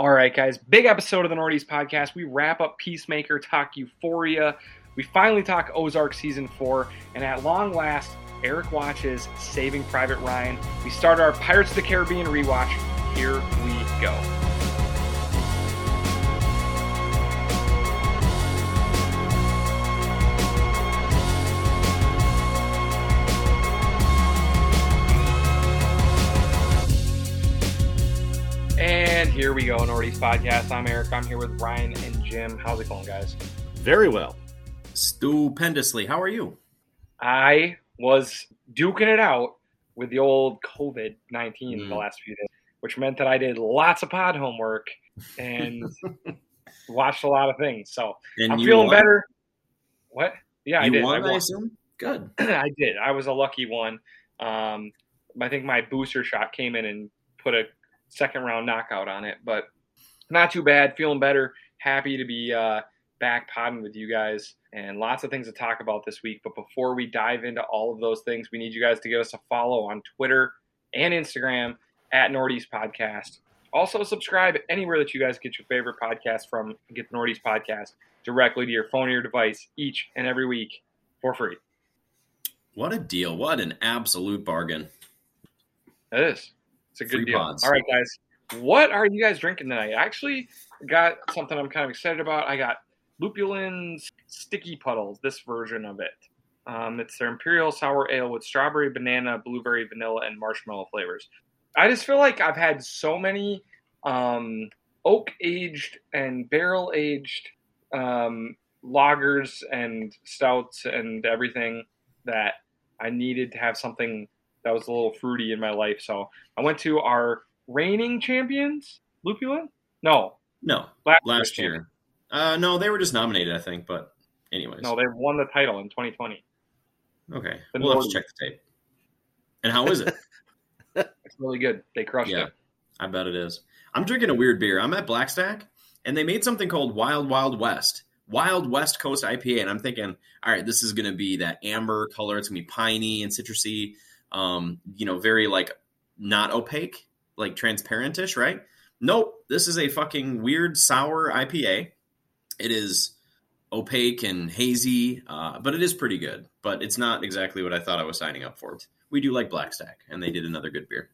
All right, guys, big episode of the Nordies podcast. We wrap up Peacemaker, talk Euphoria. We finally talk Ozark season four, and at long last, Eric watches Saving Private Ryan. We start our Pirates of the Caribbean rewatch. Here we go. Here we go, Nordies podcast. I'm Eric. I'm here with Ryan and Jim. How's it going, guys? Very well. Stupendously. How are you? I was duking it out with the old COVID 19 Mm. the last few days, which meant that I did lots of pod homework and watched a lot of things. So And I'm feeling won? better. What? Yeah, I You did. won, I I assume? Good. I did. I was a lucky one. Um, I think my booster shot came in and put a second round knockout on it, but not too bad. Feeling better. Happy to be uh, back podding with you guys and lots of things to talk about this week. But before we dive into all of those things, we need you guys to give us a follow on Twitter and Instagram at Nordies Podcast. Also, subscribe anywhere that you guys get your favorite podcast from. Get the Nordies Podcast directly to your phone or your device each and every week for free. What a deal. What an absolute bargain. It is. It's a good Free deal. pods. All right, guys. What are you guys drinking tonight? I actually got something I'm kind of excited about. I got Lupulin's Sticky Puddles, this version of it. Um, it's their Imperial Sour Ale with strawberry, banana, blueberry, vanilla, and marshmallow flavors. I just feel like I've had so many um, oak aged and barrel aged um, lagers and stouts and everything that I needed to have something that was a little fruity in my life. So I went to our reigning champions, Lupulin. No, No, last, last year's year. Uh, no, they were just nominated, I think. But, anyways. No, they won the title in 2020. okay. The We'll have to check the tape. And how is it? It's really good. They crushed yeah, it. I bet it is. I'm drinking a weird beer. I'm at Blackstack, and they made something called Wild Wild West. Wild West Coast IPA. And I'm thinking, all right, this is going to be that amber color. It's going to be piney and citrusy. Um, you know, very like not opaque, like transparentish, right? Nope. This is a fucking weird sour IPA. It is opaque and hazy, uh, but it is pretty good. But it's not exactly what I thought I was signing up for. We do like Black Stack, and they did another good beer.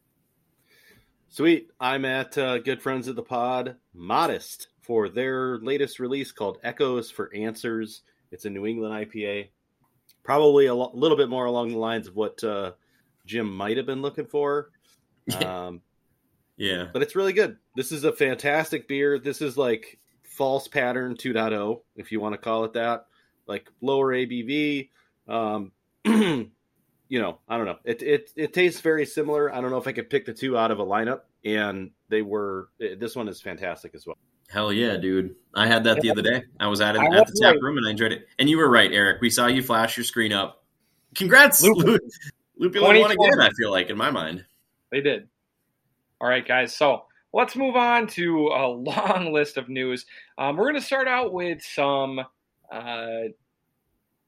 Sweet. I'm at uh, Good Friends of the Pod, Modist, for their latest release called Echoes for Answers. It's a New England IPA. Probably a lo- little bit more along the lines of what uh, Jim might have been looking for. Um, Yeah. but it's really good. This is a fantastic beer. This is like false pattern 2.0, if you want to call it that. Like lower ABV. Um, you know, I don't know. It, it it tastes very similar. I don't know if I could pick the two out of a lineup, and they were. eh, This one is fantastic as well. Hell yeah, dude! I had that the other day. I was at it at the tap room and I enjoyed it. And you were right, Eric. We saw you flash your screen up. Congrats, Lupe. Lupe won 2020. again. I feel like in my mind. They did. All right, guys. So let's move on to a long list of news. Um, we're going to start out with some uh,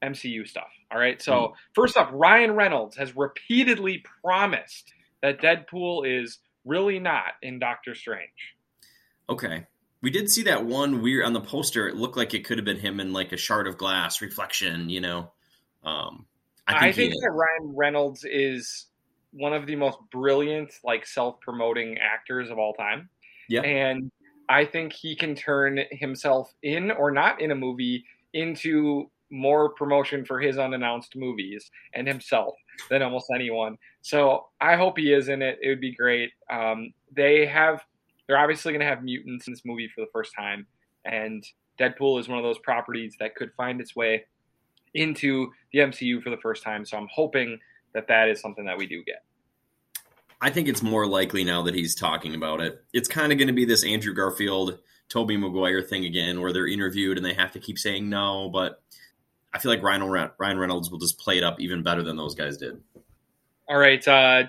MCU stuff. All right. So first up, Ryan Reynolds has repeatedly promised that Deadpool is really not in Doctor Strange. Okay, we did see that one weird on the poster. It looked like it could have been him in like a shard of glass reflection. You know, um, I I think, think, that Ryan Reynolds is one of the most brilliant, like self-promoting actors of all time. Yeah. And I think he can turn himself in or not in a movie into more promotion for his unannounced movies and himself than almost anyone. So I hope he is in it. It would be great. Um, they have, they're obviously going to have mutants in this movie for the first time, and Deadpool is one of those properties that could find its way into the MCU for the first time. So I'm hoping that that is something that we do get. I think it's more likely now that he's talking about it. It's kind of going to be this Andrew Garfield, Tobey Maguire thing again, where they're interviewed and they have to keep saying no. But I feel like Ryan, Ryan Reynolds will just play it up even better than those guys did. All right. Uh,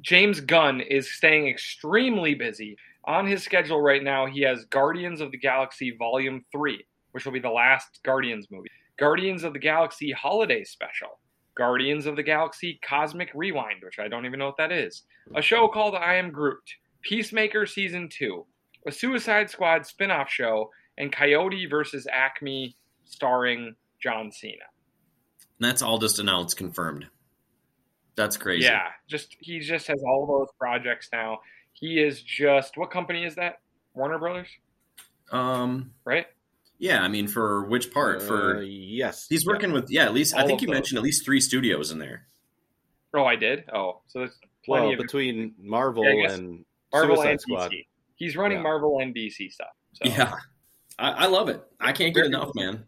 James Gunn is staying extremely busy. On his schedule right now, he has Guardians of the Galaxy Volume 3, which will be the last Guardians movie, Guardians of the Galaxy Holiday Special, Guardians of the Galaxy Cosmic Rewind, which I don't even know what that is, a show called I Am Groot, Peacemaker Season 2, a Suicide Squad spin-off show, and Coyote versus Acme starring John Cena. And that's all just announced, confirmed. That's crazy. Yeah, just he just has all those projects now. He is just what company is that? Warner Brothers, Um. right? Yeah. I mean, for which part? Uh, For yes, he's working with yeah. At least I think you those. mentioned at least three studios in there. Oh, I did. Oh, so there's plenty well of between Marvel Yeah, and Marvel Suicide and Squad. DC. He's running Yeah. Marvel and DC stuff. So. Yeah. I, I love it. I can't get enough, man.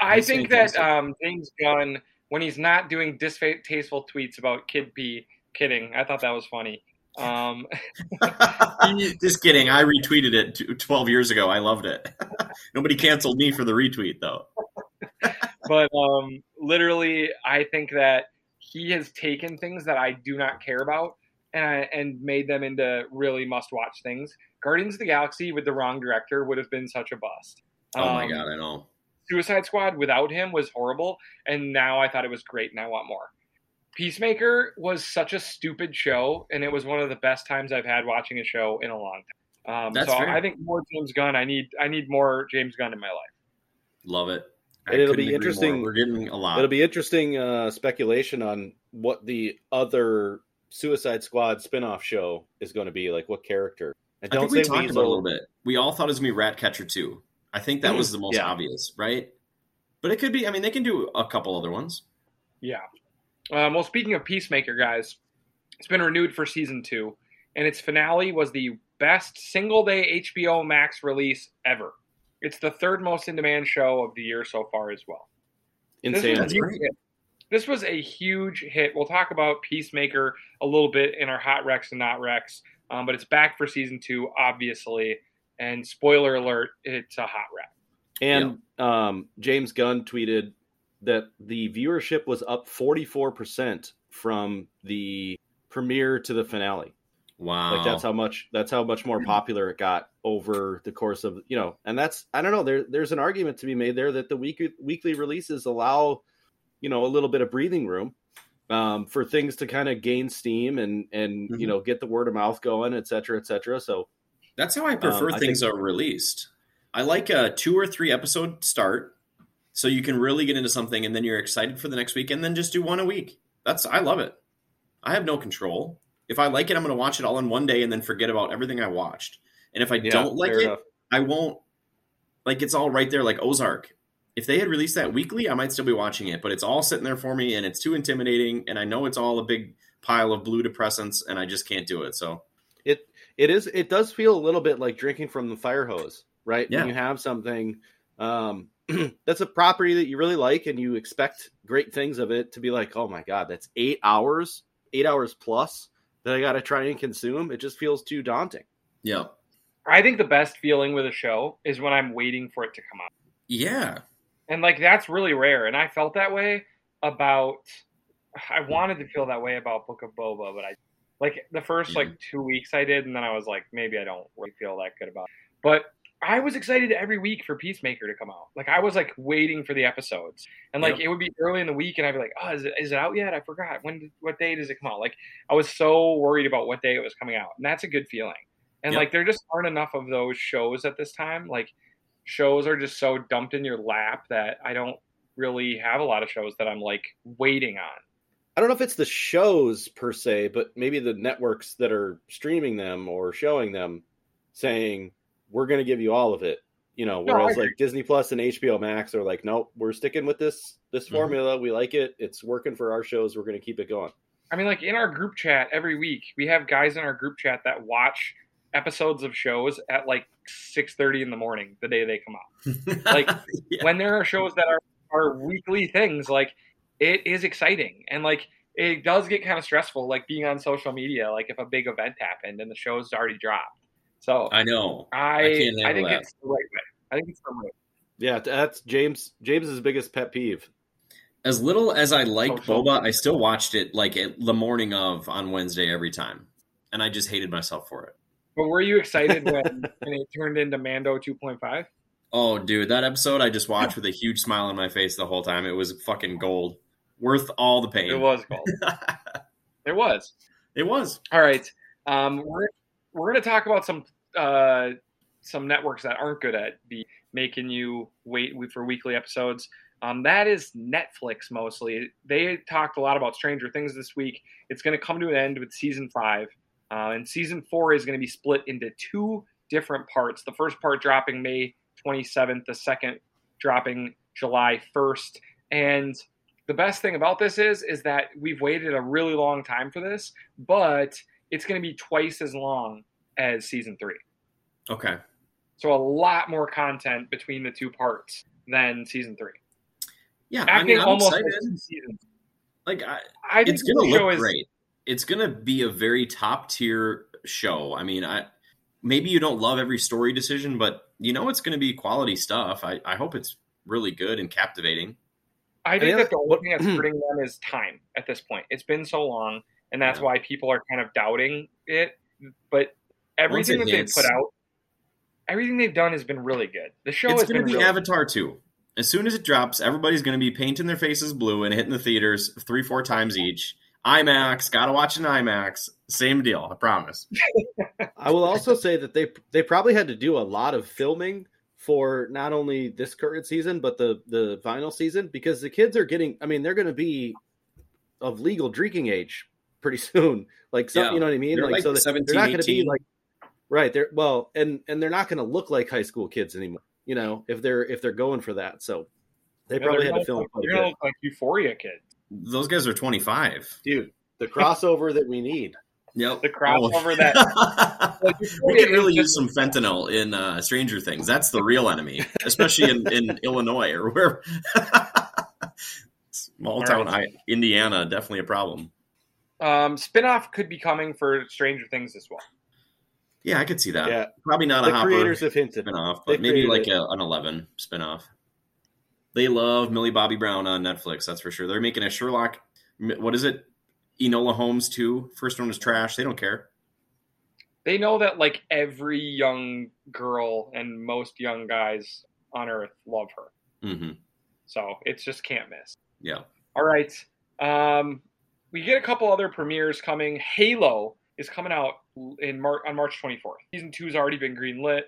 I He's think fantastic. that um, James Gunn, when he's not doing distasteful tweets about Kid P, kidding. I thought that was funny. Um, Just kidding. I retweeted it 12 years ago. I loved it. Nobody canceled me for the retweet, though. but um, literally, I think that he has taken things that I do not care about and, and made them into really must-watch things. Guardians of the Galaxy with the wrong director would have been such a bust. Oh my Um, God, I know. Suicide Squad without him was horrible, and now I thought it was great, and I want more. Peacemaker was such a stupid show, and it was one of the best times I've had watching a show in a long time. Um, That's so fair. I think more James Gunn. I need I need more James Gunn in my life. Love it. I And it'll be interesting- more. We're getting a lot. It'll be interesting uh, speculation on what the other Suicide Squad spin-off show is going to be. Like what character? And I don't think we talked Weasel. about a little bit. We all thought it was going to be Ratcatcher 2. I think that was the most Yeah. obvious, right? But it could be. I mean, they can do a couple other ones. Yeah. Um, well, speaking of Peacemaker, guys, it's been renewed for season two, and its finale was the best single day HBO Max release ever. It's the third most in demand show of the year so far as well. This was, this was a huge hit. We'll talk about Peacemaker a little bit in our Hot Rex and Not Rex, um, but it's back for season two, obviously. And spoiler alert, it's a hot wreck. And um, James Gunn tweeted that the viewership was up 44% from the premiere to the finale. Wow. Like that's how much that's how much more popular it got over the course of you know, and that's I don't know. There there's an argument to be made there that the weekly weekly releases allow you know a little bit of breathing room um, for things to kind of gain steam and and you Mhm. know get the word of mouth going, et cetera, et cetera. So That's how I prefer Um, I things think- are released. I like a two or three episode start, so you can really get into something, and then you're excited for the next week, and then just do one a week. That's I love it. I have no control. If I like it, I'm going to watch it all in one day, and then forget about everything I watched. And if I yeah, don't like it, enough. I won't. Like it's all right there, like Ozark. If they had released that weekly, I might still be watching it, but it's all sitting there for me, and it's too intimidating, and I know it's all a big pile of blue depressants, and I just can't do it. So it it is it does feel a little bit like drinking from the fire hose right Yeah. when you have something um that's a property that you really like and you expect great things of it to be like oh my god that's eight hours eight hours plus that i gotta try and consume it just feels too daunting yeah, I think the best feeling with a show is when I'm waiting for it to come out. yeah. And like that's really rare. And I felt that way about I wanted to feel that way about Book of Boba, but I like the first like mm. two weeks I did, and then I was like, maybe I don't really feel that good about it. But I was excited every week for Peacemaker to come out. Like I was like waiting for the episodes. And like Yep. it would be early in the week and I'd be like, Oh, is it is it out yet? I forgot. When what day does it come out? Like I was so worried about what day it was coming out. And that's a good feeling. And Yep. like there just aren't enough of those shows at this time. Like shows are just so dumped in your lap that I don't really have a lot of shows that I'm like waiting on. i don't know if it's the shows per se but maybe the networks that are streaming them or showing them saying we're going to give you all of it you know whereas agree. like disney plus and hbo max are like nope we're sticking with this this Mhm. formula we like it it's working for our shows we're going to keep it going I mean, like in our group chat every week, we have guys in our group chat that watch episodes of shows at like six thirty in the morning the day they come out. Like, Yeah. When there are shows that are are weekly things, like it is exciting and like it does get kind of stressful, like being on social media, like if a big event happened and the show's already dropped. So I know. I I can't I, think that. it's the right way. I think it's the right. way. Yeah, that's James. James's biggest pet peeve. As little as I liked Social. Boba, I still watched it like at the morning of on Wednesday every time, and I just hated myself for it. But were you excited when, when it turned into Mando 2.5? Oh, dude, that episode I just watched with a huge smile on my face the whole time. It was fucking gold, worth all the pain. It was gold. it was. it was. All right. Um, we're we're going to talk about some uh, some networks that aren't good at be making you wait for weekly episodes. Um, that is Netflix mostly. They talked a lot about Stranger Things this week. It's going to come to an end with season five, uh, and season four is going to be split into two different parts. The first part dropping May 27th, the second dropping July 1st. And the best thing about this is is that we've waited a really long time for this, but it's going to be twice as long as season 3. Okay. So a lot more content between the two parts than season 3. Yeah, Acting I mean, I'm almost excited. like two seasons. Like, I, I it's gonna the show look is great. It's gonna be a very top tier show. I mean, I maybe you don't love every story decision, but you know it's gonna be quality stuff. I, I hope it's really good and captivating. I think Yeah, that the only what- thing that's hurting them is time at this point. It's been so long, and that's Yeah. why people are kind of doubting it. But everything it that they've put out, everything they've done has been really good. The show it's has gonna been be really Avatar two. As soon as it drops, everybody's gonna be painting their faces blue and hitting the theaters three, four times each. IMAX, gotta watch an IMAX. Same deal, I promise. I will also say that they they probably had to do a lot of filming for not only this current season but the the final season because the kids are getting. I mean, they're going to be of legal drinking age pretty soon. Like, some, Yeah. you know what I mean? They're like, like so that 17, they're not going to be like right. They're well, and and they're not going to look like high school kids anymore. You know, if they're if they're going for that, so they Yeah, probably had to film look- quite a They're gonna bit. look like Euphoria kids. Those guys are twenty five. dude. The crossover that we need. Yep. The crossover that- we Euphoria could really use some fentanyl in uh, Stranger Things. That's the real enemy, especially in, in Illinois or where small town I, Indiana, definitely a problem. Um, spinoff could be coming for Stranger Things as well. Yeah, I could see that. Yeah, Probably not the a Hopper creators have hinted. spinoff, but maybe like a, an Eleven spinoff. They love Millie Bobby Brown on Netflix. That's for sure. They're making a Sherlock. What is it? Enola Holmes too. First one was trash. They don't care. They know that like every young girl and most young guys on Earth love her, hmm so it's just can't miss. Yeah. All right. Um, we get a couple other premieres coming. Halo is coming out in Mar- on March 24th. Season two has already been greenlit.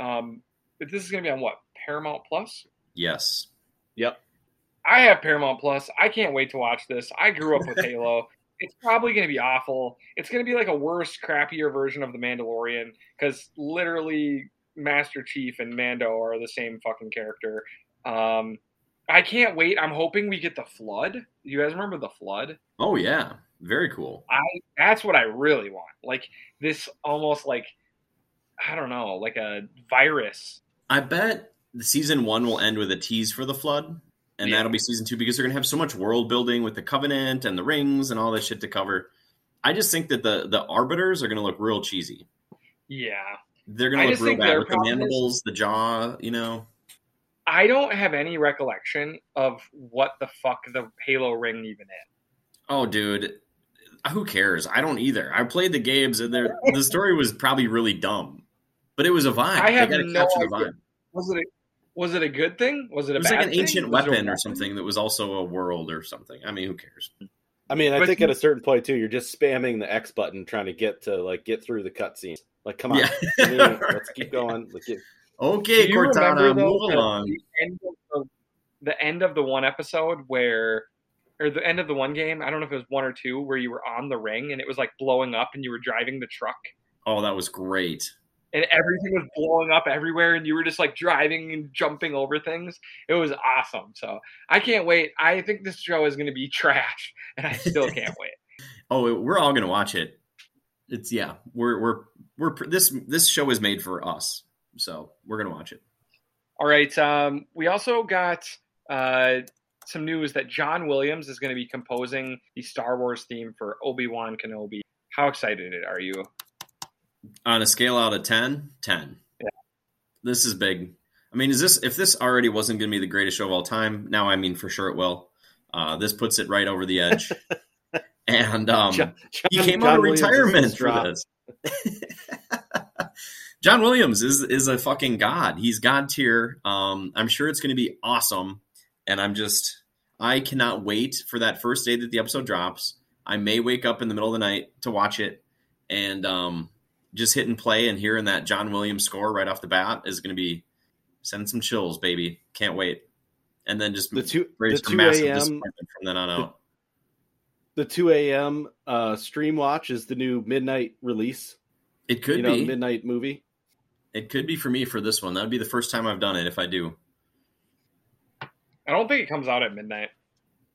Um, but this is going to be on what Paramount Plus. Yes. Yep. I have Paramount Plus. I can't wait to watch this. I grew up with Halo. It's probably going to be awful. It's going to be like a worse, crappier version of The Mandalorian because literally Master Chief and Mando are the same fucking character. Um, I can't wait. I'm hoping we get the Flood. You guys remember the Flood? Oh yeah. Very cool. I that's what I really want. Like this almost like I don't know, like a virus. I bet the season one will end with a tease for the flood, and Yeah. that'll be season two because they're gonna have so much world building with the covenant and the rings and all that shit to cover. I just think that the the arbiters are gonna look real cheesy. Yeah. They're gonna look real bad with the problem is- mandibles, the jaw. You know, I don't have any recollection of what the fuck the Halo ring even is. oh dude, who cares? I don't either. I played the games and the story was probably really dumb, but it was a vibe. I have they gotta no the idea. vibe. Was it a, was it a good thing? Was it a It was bad like an thing? ancient Was weapon or something that was also a world or something. I mean, who cares? I mean, I But think you- at a certain point too, you're just spamming the X button trying to get to like get through the cutscene. Like, come on, Yeah. give me- let's keep going. Let's get, Okay, you remember, Cortana, though, move along. The end, of the, the end of the one episode where, or the end of the one game, I don't know if it was one or two, where you were on the ring and it was like blowing up and you were driving the truck Oh, that was great. and everything was blowing up everywhere and you were just like driving and jumping over things. It was awesome. So I can't wait. I think this show is going to be trash and I still can't wait. Oh, we're all gonna watch it. It's yeah, we're we're we're this this show is made for us, so we're gonna watch it. All right. Um, we also got uh, some news that John Williams is going to be composing the Star Wars theme for Obi Wan Kenobi. How excited are you? On a scale out of 10, 10. Yeah. This is big. I mean, is this if this already wasn't going to be the greatest show of all time? Now, I mean, for sure it will. Uh, this puts it right over the edge. and um, John- he came John out of Williams retirement for this. John Williams is is a fucking god. He's god tier. Um, I'm sure it's going to be awesome, and I'm just I cannot wait for that first day that the episode drops. I may wake up in the middle of the night to watch it, and um, just hitting play and hearing that John Williams score right off the bat is going to be send some chills, baby. Can't wait. And then just The two the two massive a.m. disappointment from then on out. the two a.m. Uh, stream watch is the new midnight release. It could you know, be. midnight movie. It could be for me for this one. That would be the first time I've done it if I do. I don't think it comes out at midnight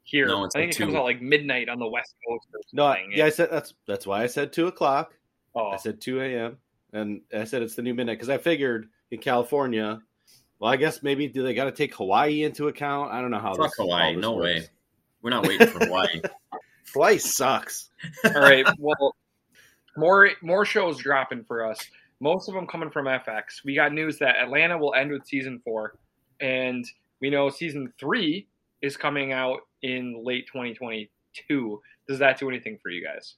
here. No, it's I think like it comes out like midnight on the West Coast or No, I, yeah, I said that's that's why I said two o'clock. oh, I said two a.m. and I said it's the new midnight because I figured in California. Well, I guess maybe do they got to take Hawaii into account? I don't know how. Fuck this, Hawaii. this No works. way. We're not waiting for Hawaii. Hawaii sucks. all right. Well, more more shows dropping for us. Most of them coming from FX. We got news that Atlanta will end with season four, and we know season three is coming out in late 2022. Does that do anything for you guys?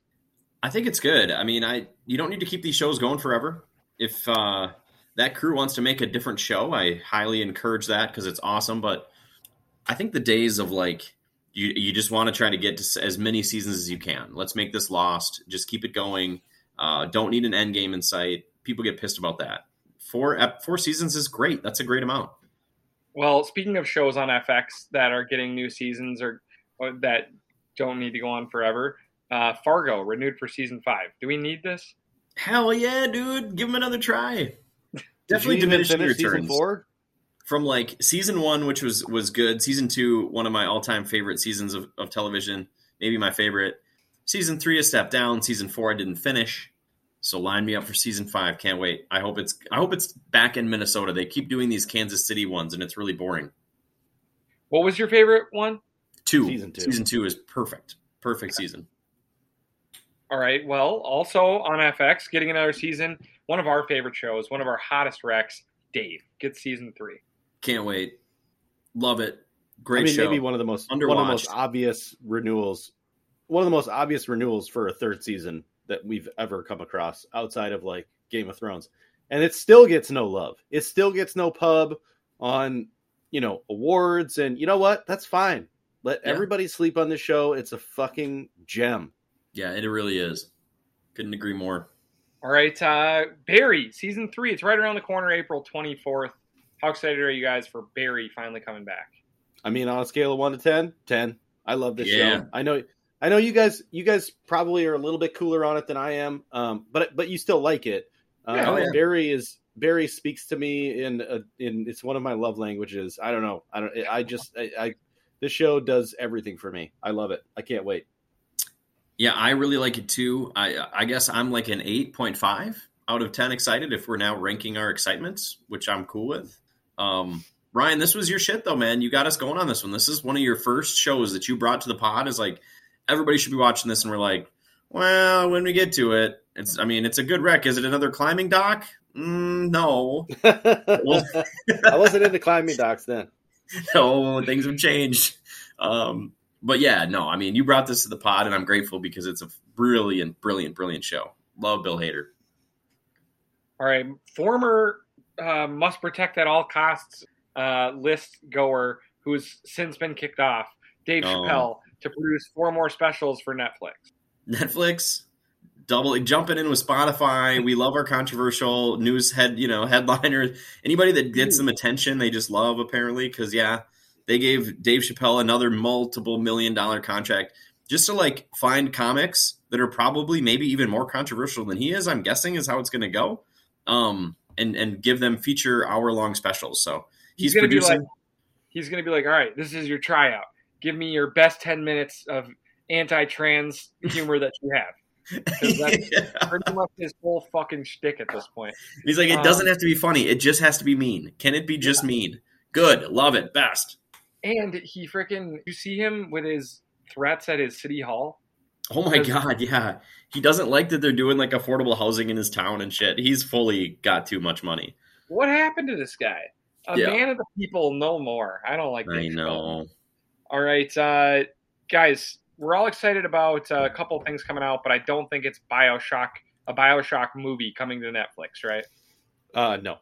I think it's good. I mean, I you don't need to keep these shows going forever. If uh, that crew wants to make a different show, I highly encourage that because it's awesome. But I think the days of like you you just want to try to get to as many seasons as you can. Let's make this Lost. Just keep it going. Uh, don't need an end game in sight. People get pissed about that. Four four seasons is great. That's a great amount. Well, speaking of shows on FX that are getting new seasons or, or that don't need to go on forever, uh, Fargo renewed for season five. Do we need this? Hell yeah, dude! Give them another try. Definitely diminishing returns. four? from like season one, which was was good. Season two, one of my all time favorite seasons of, of television, maybe my favorite. Season three, a step down. Season four, I didn't finish. So line me up for season five. Can't wait. I hope it's I hope it's back in Minnesota. They keep doing these Kansas City ones, and it's really boring. What was your favorite one? Two. Season two. Season two is perfect. Perfect season. All right. Well, also on FX, getting another season. One of our favorite shows, one of our hottest wrecks, Dave, gets season three. Can't wait. Love it. Great I mean, show. maybe one of the most one of the most obvious renewals, one of the most obvious renewals for a third season that we've ever come across outside of like Game of Thrones, and it still gets no love. It still gets no pub on you know awards, and you know what? That's fine. Let Yeah. everybody sleep on the show. It's a fucking gem. yeah, it really is. Couldn't agree more. All right. Uh, Barry, season three. It's right around the corner, April 24th. How excited are you guys for Barry finally coming back? I mean, on a scale of one to 10, 10. I love this Yeah. show. I know, I know you guys, you guys probably are a little bit cooler on it than I am, um, but but you still like it. Uh, Yeah. Oh, yeah. Barry is Barry speaks to me in a, in it's one of my love languages. I don't know. I don't. I just I, I this show does everything for me. I love it. I can't wait. Yeah, I really like it too. I I guess I'm like an eight point five out of ten excited if we're now ranking our excitements, which I'm cool with. Um, Ryan, this was your shit though, man. You got us going on this one. This is one of your first shows that you brought to the pod. Is like everybody should be watching this, and we're like, well, when we get to it, it's. I mean, it's a good wreck. Is it another climbing dock? Mm, no, I wasn't into climbing docks then. no, things have changed. Um, but yeah, no, I mean, you brought this to the pod, and I'm grateful because it's a brilliant, brilliant, brilliant show. Love Bill Hader. All right, former uh, must protect at all costs uh, list goer who's since been kicked off, Dave Oh. Chappelle, to produce four more specials for Netflix. Netflix, double jumping in with Spotify. We love our controversial news head, you know, headliners. Anybody that gets them attention, they just love apparently because yeah, they gave Dave Chappelle another multiple million dollar contract just to like find comics that are probably maybe even more controversial than he is. I'm guessing is how it's going to go, um, and and give them feature hour long specials. So he's, gonna be producing. like, he's gonna be like, all right, this is your tryout. Give me your best ten minutes of anti-trans humor that you have. that's Yeah. pretty much his whole fucking shtick at this point. He's like, it Um, doesn't have to be funny. It just has to be mean. Can it be just mean? Good. Love it. Best. And he freaking, you see him with his threats at his city hall. Oh my god, yeah. He doesn't like that they're doing like affordable housing in his town and shit. He's fully got too much money. What happened to this guy? A Yeah. man of the people, no more. I don't like. I Dave Chappelle. Know. All right, uh, guys, we're all excited about uh, a couple things coming out, but I don't think it's Bioshock, a Bioshock movie coming to Netflix, right? Uh, no.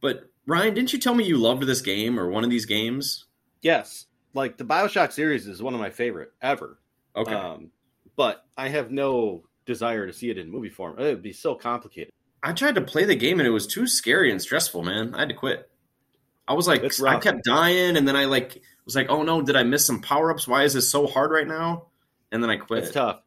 But Ryan, didn't you tell me you loved this game or one of these games? Yes, like the Bioshock series is one of my favorite ever. Okay. Um, but I have no desire to see it in movie form. It would be so complicated. I tried to play the game and it was too scary and stressful, man. I had to quit. I was like, I kept dying, and then I like was like, oh no, did I miss some power ups? Why is this so hard right now? And then I quit. It's tough.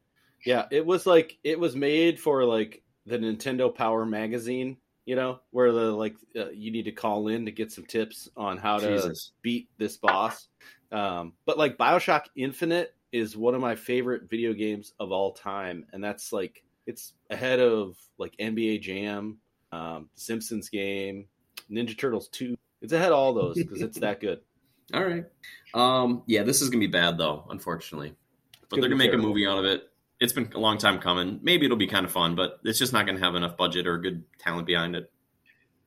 Yeah, it was like it was made for like the Nintendo Power magazine, you know, where the like uh, you need to call in to get some tips on how to Jesus. beat this boss. Um, but like BioShock Infinite is one of my favorite video games of all time, and that's like it's ahead of like NBA Jam, um, Simpsons game, Ninja Turtles two. It's ahead of all those because it's that good. All right. Um, yeah, this is gonna be bad though, unfortunately. But gonna they're gonna make terrible. a movie out of it. It's been a long time coming. Maybe it'll be kind of fun, but it's just not gonna have enough budget or good talent behind it.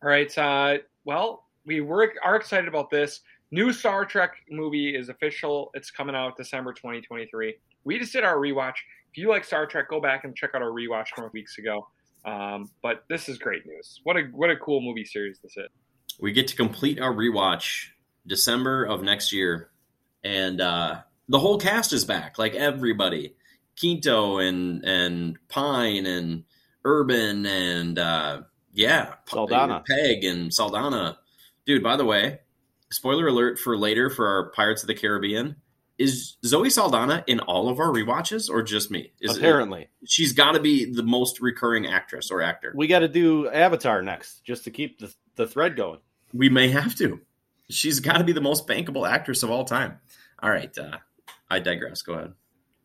All right. Uh, well, we were are excited about this new Star Trek movie is official. It's coming out December 2023. We just did our rewatch. If you like Star Trek, go back and check out our rewatch from weeks ago. Um, but this is great news. What a what a cool movie series this is. We get to complete our rewatch December of next year, and uh, the whole cast is back. Like everybody, Quinto and and Pine and Urban and uh, yeah, Saldana. Pegg and Saldana. Dude, by the way, spoiler alert for later for our Pirates of the Caribbean. Is Zoe Saldana in all of our rewatches or just me? Is it- Apparently, she's got to be the most recurring actress or actor. we got to do Avatar next just to keep the the thread going. We may have to. She's got to be the most bankable actress of all time. All right, uh, I digress. Go ahead.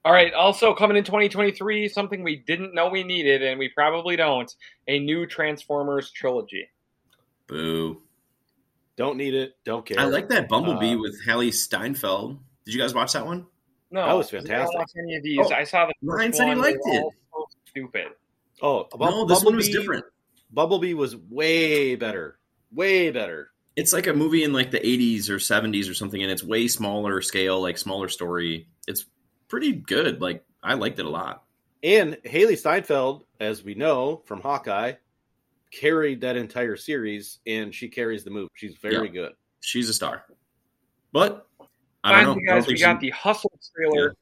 All right. Also coming in 2023, something we didn't know we needed, and we probably don't. A new Transformers trilogy. Boo. Don't need it. Don't care. I like that Bumblebee Uh, with Hailee Steinfeld. Did you guys watch that one? No, That was I don't fantastic. watch any of these. Oh, I saw the first Ryan said he liked it. so stupid. Oh, Bu- no, this one was different. Bumblebee was way better. Way better. It's like a movie in like the 80s or 70s or something, and it's way smaller scale, like smaller story. It's pretty good. Like I liked it a lot. And Hailee Steinfeld, as we know from Hawkeye, carried that entire series, and she carries the movie. She's very good. She's a star. But I don't know. Finally, I don't guys, we got she- the Hustle trailer.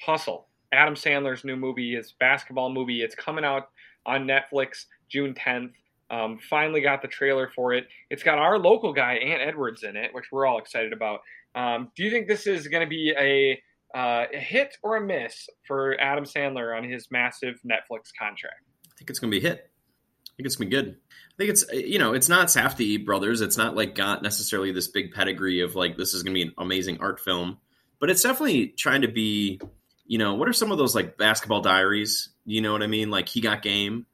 Hustle. Adam Sandler's new movie, his basketball movie. It's coming out on Netflix June 10th. Um, finally got the trailer for it. It's got our local guy, Ant Edwards, in it, which we're all excited about. Um, do you think this is going to be a, uh, a hit or a miss for Adam Sandler on his massive Netflix contract? I think it's gonna be a hit. I think it's gonna be good. I think it's you know it's not Safdie brothers. It's not like got necessarily this big pedigree of like this is gonna be an amazing art film, but it's definitely trying to be. You know what are some of those like basketball diaries? You know what I mean? Like he got game.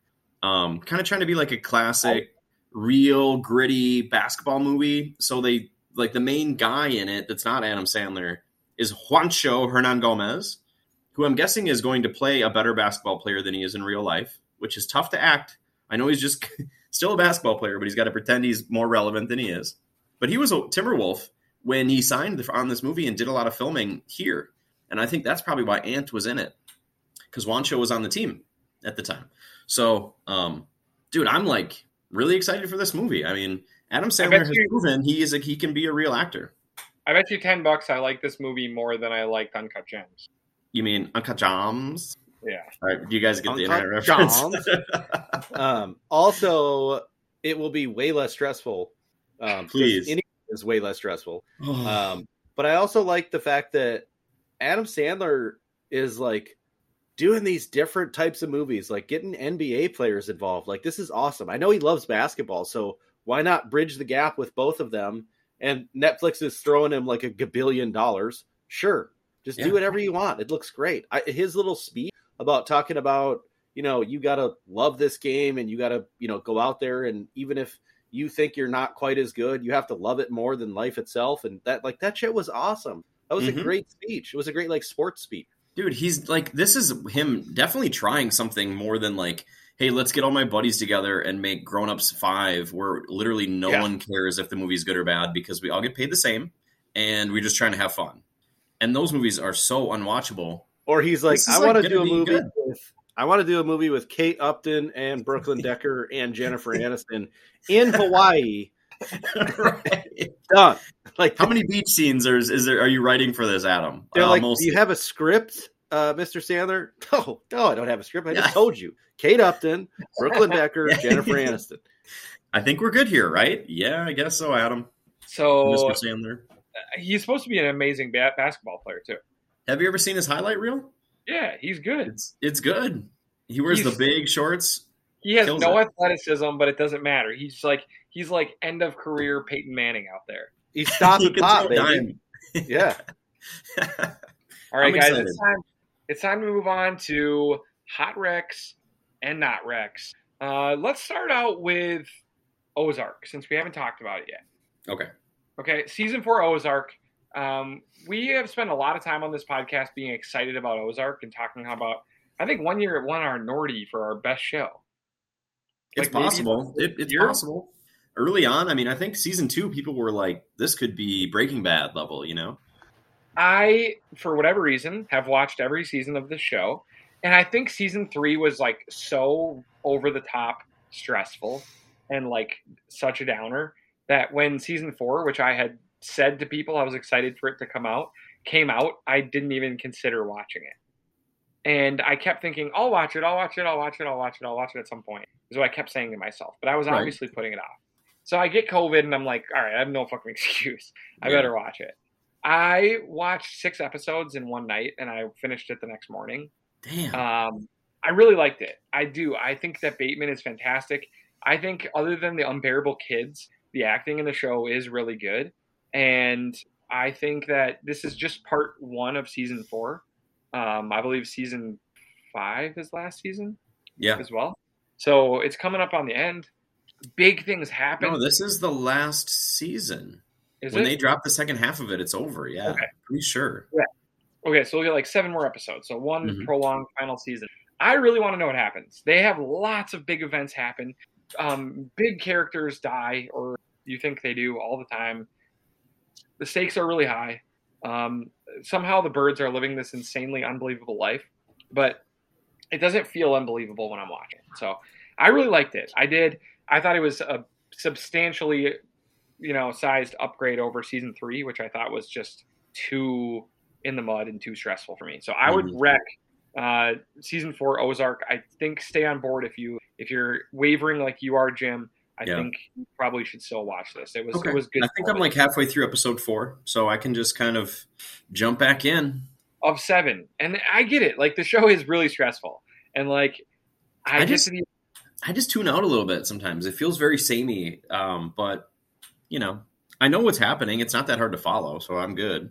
Um, kind of trying to be like a classic, real gritty basketball movie. So they like the main guy in it that's not Adam Sandler is Juancho Hernangomez, who I'm guessing is going to play a better basketball player than he is in real life, which is tough to act. I know he's just still a basketball player, but he's got to pretend he's more relevant than he is. But he was a Timberwolf when he signed on this movie and did a lot of filming here. And I think that's probably why Ant was in it because Juancho was on the team at the time. So, um, dude, I'm like really excited for this movie. I mean, Adam Sandler has you- proven he is a, he can be a real actor. I bet you 10 bucks I like this movie more than I liked Uncut Gems. You mean Uncut Gems? Yeah. All right, do you guys get the internet reference? Gems. Um, also, it will be way less stressful. Um, 'cause Please. any is way less stressful. Um, but I also like the fact that Adam Sandler is like doing these different types of movies, like getting NBA players involved. Like this is awesome. I know he loves basketball, so why not bridge the gap with both of them? And Netflix is throwing him like a gabillion dollars. Sure, just Yeah. do whatever you want. It looks great. I, his little speech about talking about you know you got to love this game and you got to you know go out there and even if you think you're not quite as good, you have to love it more than life itself. And that like that shit was awesome. That was Mhm. a great speech. It was a great like sports speech. Dude, he's like, this is him definitely trying something more than like, hey, let's get all my buddies together and make Grown Ups 5, where literally no Yeah. one cares if the movie's good or bad because we all get paid the same and we're just trying to have fun. And those movies are so unwatchable. Or he's like, I like, want to do a movie good. with I want to do a movie with Kate Upton and Brooklyn Decker and Jennifer Aniston in Hawaii. right. Done. Like How many beach scenes are, is there, are you writing for this, Adam? they're Uh, like, most- do you have a script, uh, Mr. Sandler? No, no, I don't have a script. I just told you. Kate Upton, Brooklyn Decker, Jennifer Aniston. I think we're good here, right? Yeah, I guess so, Adam. So Mr. Sandler. he's supposed to be an amazing ba- basketball player too. Have you ever seen his highlight reel? Yeah, he's good. It's it's good. He wears He's- the big shorts. He has no it. athleticism, but it doesn't matter. He's like he's like end of career Peyton Manning out there. He's stop He and pop, throw a baby. Yeah. All right, I'm guys, it's time. It's time to move on to hot Rex and not Rex. Uh, let's start out with Ozark since we haven't talked about it yet. okay. Okay, season four Ozark. Um, we have spent a lot of time on this podcast being excited about Ozark and talking about. I think one year it won our Nordy for our best show. It's Like, possible. It, it's year? possible. Early on, I mean, I think season two, people were like, "This could be Breaking Bad level," you know. I, for whatever reason, have watched every season of the show, and I think season three was like so over the top stressful and like such a downer that when season four, which I had said to people I was excited for it to come out, came out, I didn't even consider watching it. And I kept thinking, I'll watch it, I'll watch it, I'll watch it, I'll watch it, I'll watch it at some point. Is what I kept saying to myself. But I was Right. obviously putting it off. So I get COVID and I'm like, all right, I have no fucking excuse. I Yeah. better watch it. I watched six episodes in one night and I finished it the next morning. Damn. Um, I really liked it. I do. I think that Bateman is fantastic. I think, other than the unbearable kids, the acting in the show is really good. And I think that this is just part one of season four. Um, I believe season five is last season yeah. as well. So it's coming up on the end. Big things happen. No, this is the last season. is when it? they drop the second half of it, it's over. Yeah, Okay. pretty sure. Yeah. Okay, so we'll get like seven more episodes. So one Mhm. prolonged final season. I really want to know what happens. They have lots of big events happen. Um, big characters die, or you think they do all the time. The stakes are really high. Um, somehow the Byrdes are living this insanely unbelievable life, but it doesn't feel unbelievable when I'm watching. So I really liked it. I did. I thought it was a substantially, you know, sized upgrade over season three, which I thought was just too in the mud and too stressful for me. So I would Mhm. wreck uh, season four Ozark. I think stay on board if you if you're wavering like you are, Jim. I Yeah. think you probably should still watch this. It was Okay. it was good. I think I'm like halfway through episode four, so I can just kind of jump back in. of seven, and I get it. Like the show is really stressful, and like I, I get just- to the I just tune out a little bit sometimes. It feels very samey, um, but you know, I know what's happening. It's not that hard to follow, so I'm good.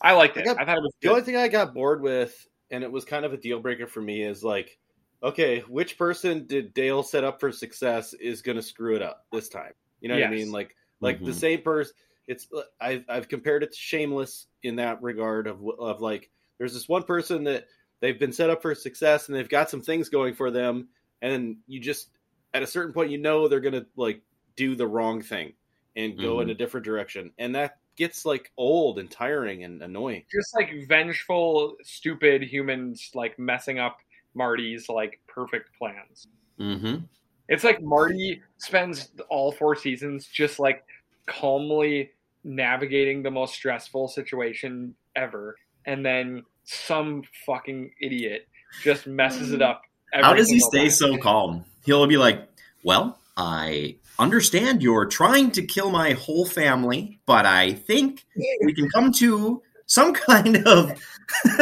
I like it. I got- I thought it was The good. only thing I got bored with, and it was kind of a deal breaker for me, is like, okay, which person did Dale set up for success is going to screw it up this time? You know what I mean? Like, like the Mhm. same person. It's I've I've compared it to Shameless in that regard of of like, there's this one person that they've been set up for success and they've got some things going for them, and you just at a certain point you know they're going to like do the wrong thing and go in Mhm. a different direction, and that gets like old and tiring and annoying. just like vengeful, stupid humans like messing up Marty's like perfect plans. Mm-hmm. It's like Marty spends all four seasons just like calmly navigating the most stressful situation ever, and then some fucking idiot just messes it up. Every How does he stay time. so calm? He'll be like, "Well, I understand you're trying to kill my whole family, but I think we can come to some kind of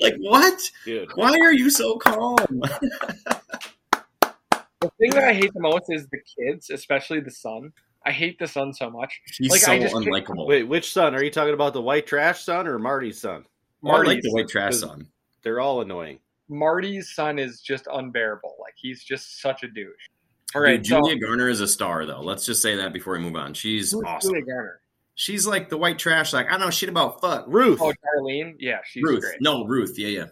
like what? Dude, Why are you so calm?" The thing that I hate the most is the kids, especially the son. I hate the son so much. He's Like, so I just- unlikable. Wait, which son? Are you talking about the white trash son or Marty's son? Oh, I like the white trash son. They're all annoying. Marty's son is just unbearable. Like he's just such a douche. All Dude, right, so Julia Garner is a star, though. Let's just say that before we move on. She's awesome. Julia Garner? She's like the white trash. Like I don't know shit about fuck. Ruth. Oh, Darlene. Yeah, she's Ruth, great. no Ruth. Yeah, yeah.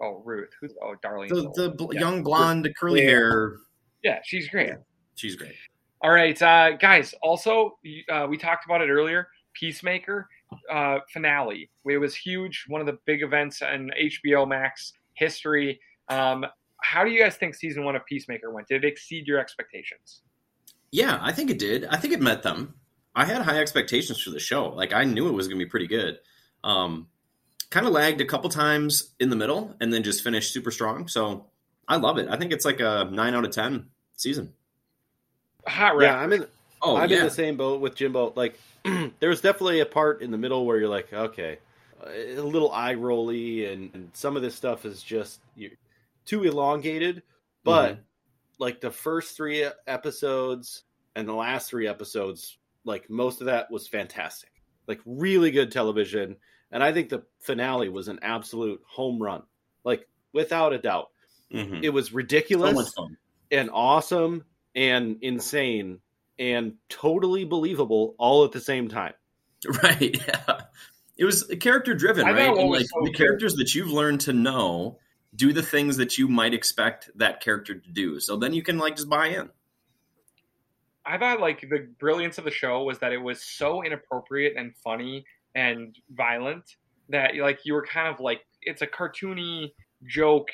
Oh, Ruth. Who's oh Darlene? The the bl- Yeah. young blonde curly Yeah. hair. yeah, she's great. She's great. All right, uh, guys. Also, uh, we talked about it earlier. Peacemaker uh, finale. It was huge. One of the big events on HBO Max history. Um, how do you guys think season one of Peacemaker went? Did it exceed your expectations? Yeah, I think it did. I think it met them. I had high expectations for the show. Like I knew it was going to be pretty good. Um, kind of lagged a couple times in the middle, and then just finished super strong. So I love it. I think it's like a nine out of ten season. Hot Yeah. I'm in. Oh I'm yeah, in the same boat with Jimbo. Like, there was definitely a part in the middle where you're like, okay, a little eye rolly, and, and some of this stuff is just too elongated. But Mhm. like the first three episodes and the last three episodes, like most of that was fantastic. Like really good television, and I think the finale was an absolute home run. Like without a doubt, Mhm. it was ridiculous fun. and awesome and insane and totally believable all at the same time. Right. Yeah. It was character driven, right? And like so the characters that you've learned to know do the things that you might expect that character to do. So then you can like just buy in. I thought like the brilliance of the show was that it was so inappropriate and funny and violent that like you were kind of like it's a cartoony joke,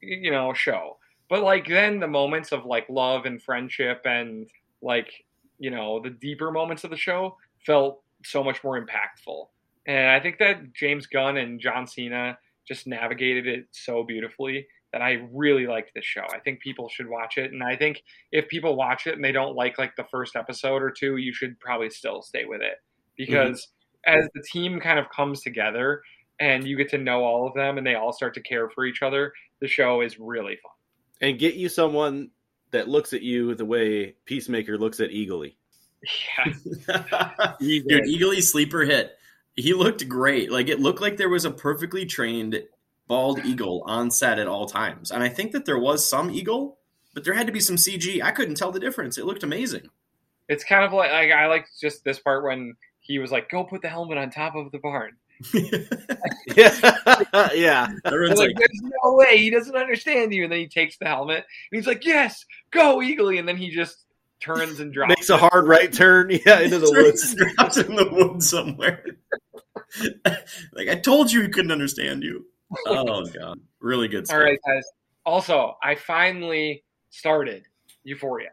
you know, show. But like then the moments of like love and friendship and like you know the deeper moments of the show felt so much more impactful. And I think that James Gunn and John Cena just navigated it so beautifully that I really liked this show. I think people should watch it, and I think if people watch it and they don't like like the first episode or two, you should probably still stay with it because as the team kind of comes together and you get to know all of them and they all start to care for each other, the show is really fun. And get you someone that looks at you the way Peacemaker looks at Eagly. Yeah, Dude, Eagle sleeper hit. He looked great. Like it looked like there was a perfectly trained bald eagle on set at all times. And I think that there was some eagle, but there had to be some CG. I couldn't tell the difference. It looked amazing. it's kind of like, like I like just this part when he was like, "Go put the helmet on top of the barn." Yeah, yeah. Like, like, "There's no way he doesn't understand you." And then he takes the helmet and he's like, "Yes, go eagly!" And then he just turns and drops. Makes a hard right turn, yeah, into the woods. drops in the woods somewhere. like I told you, he couldn't understand you. Oh god, really good stuff. All right, guys. Also, I finally started Euphoria.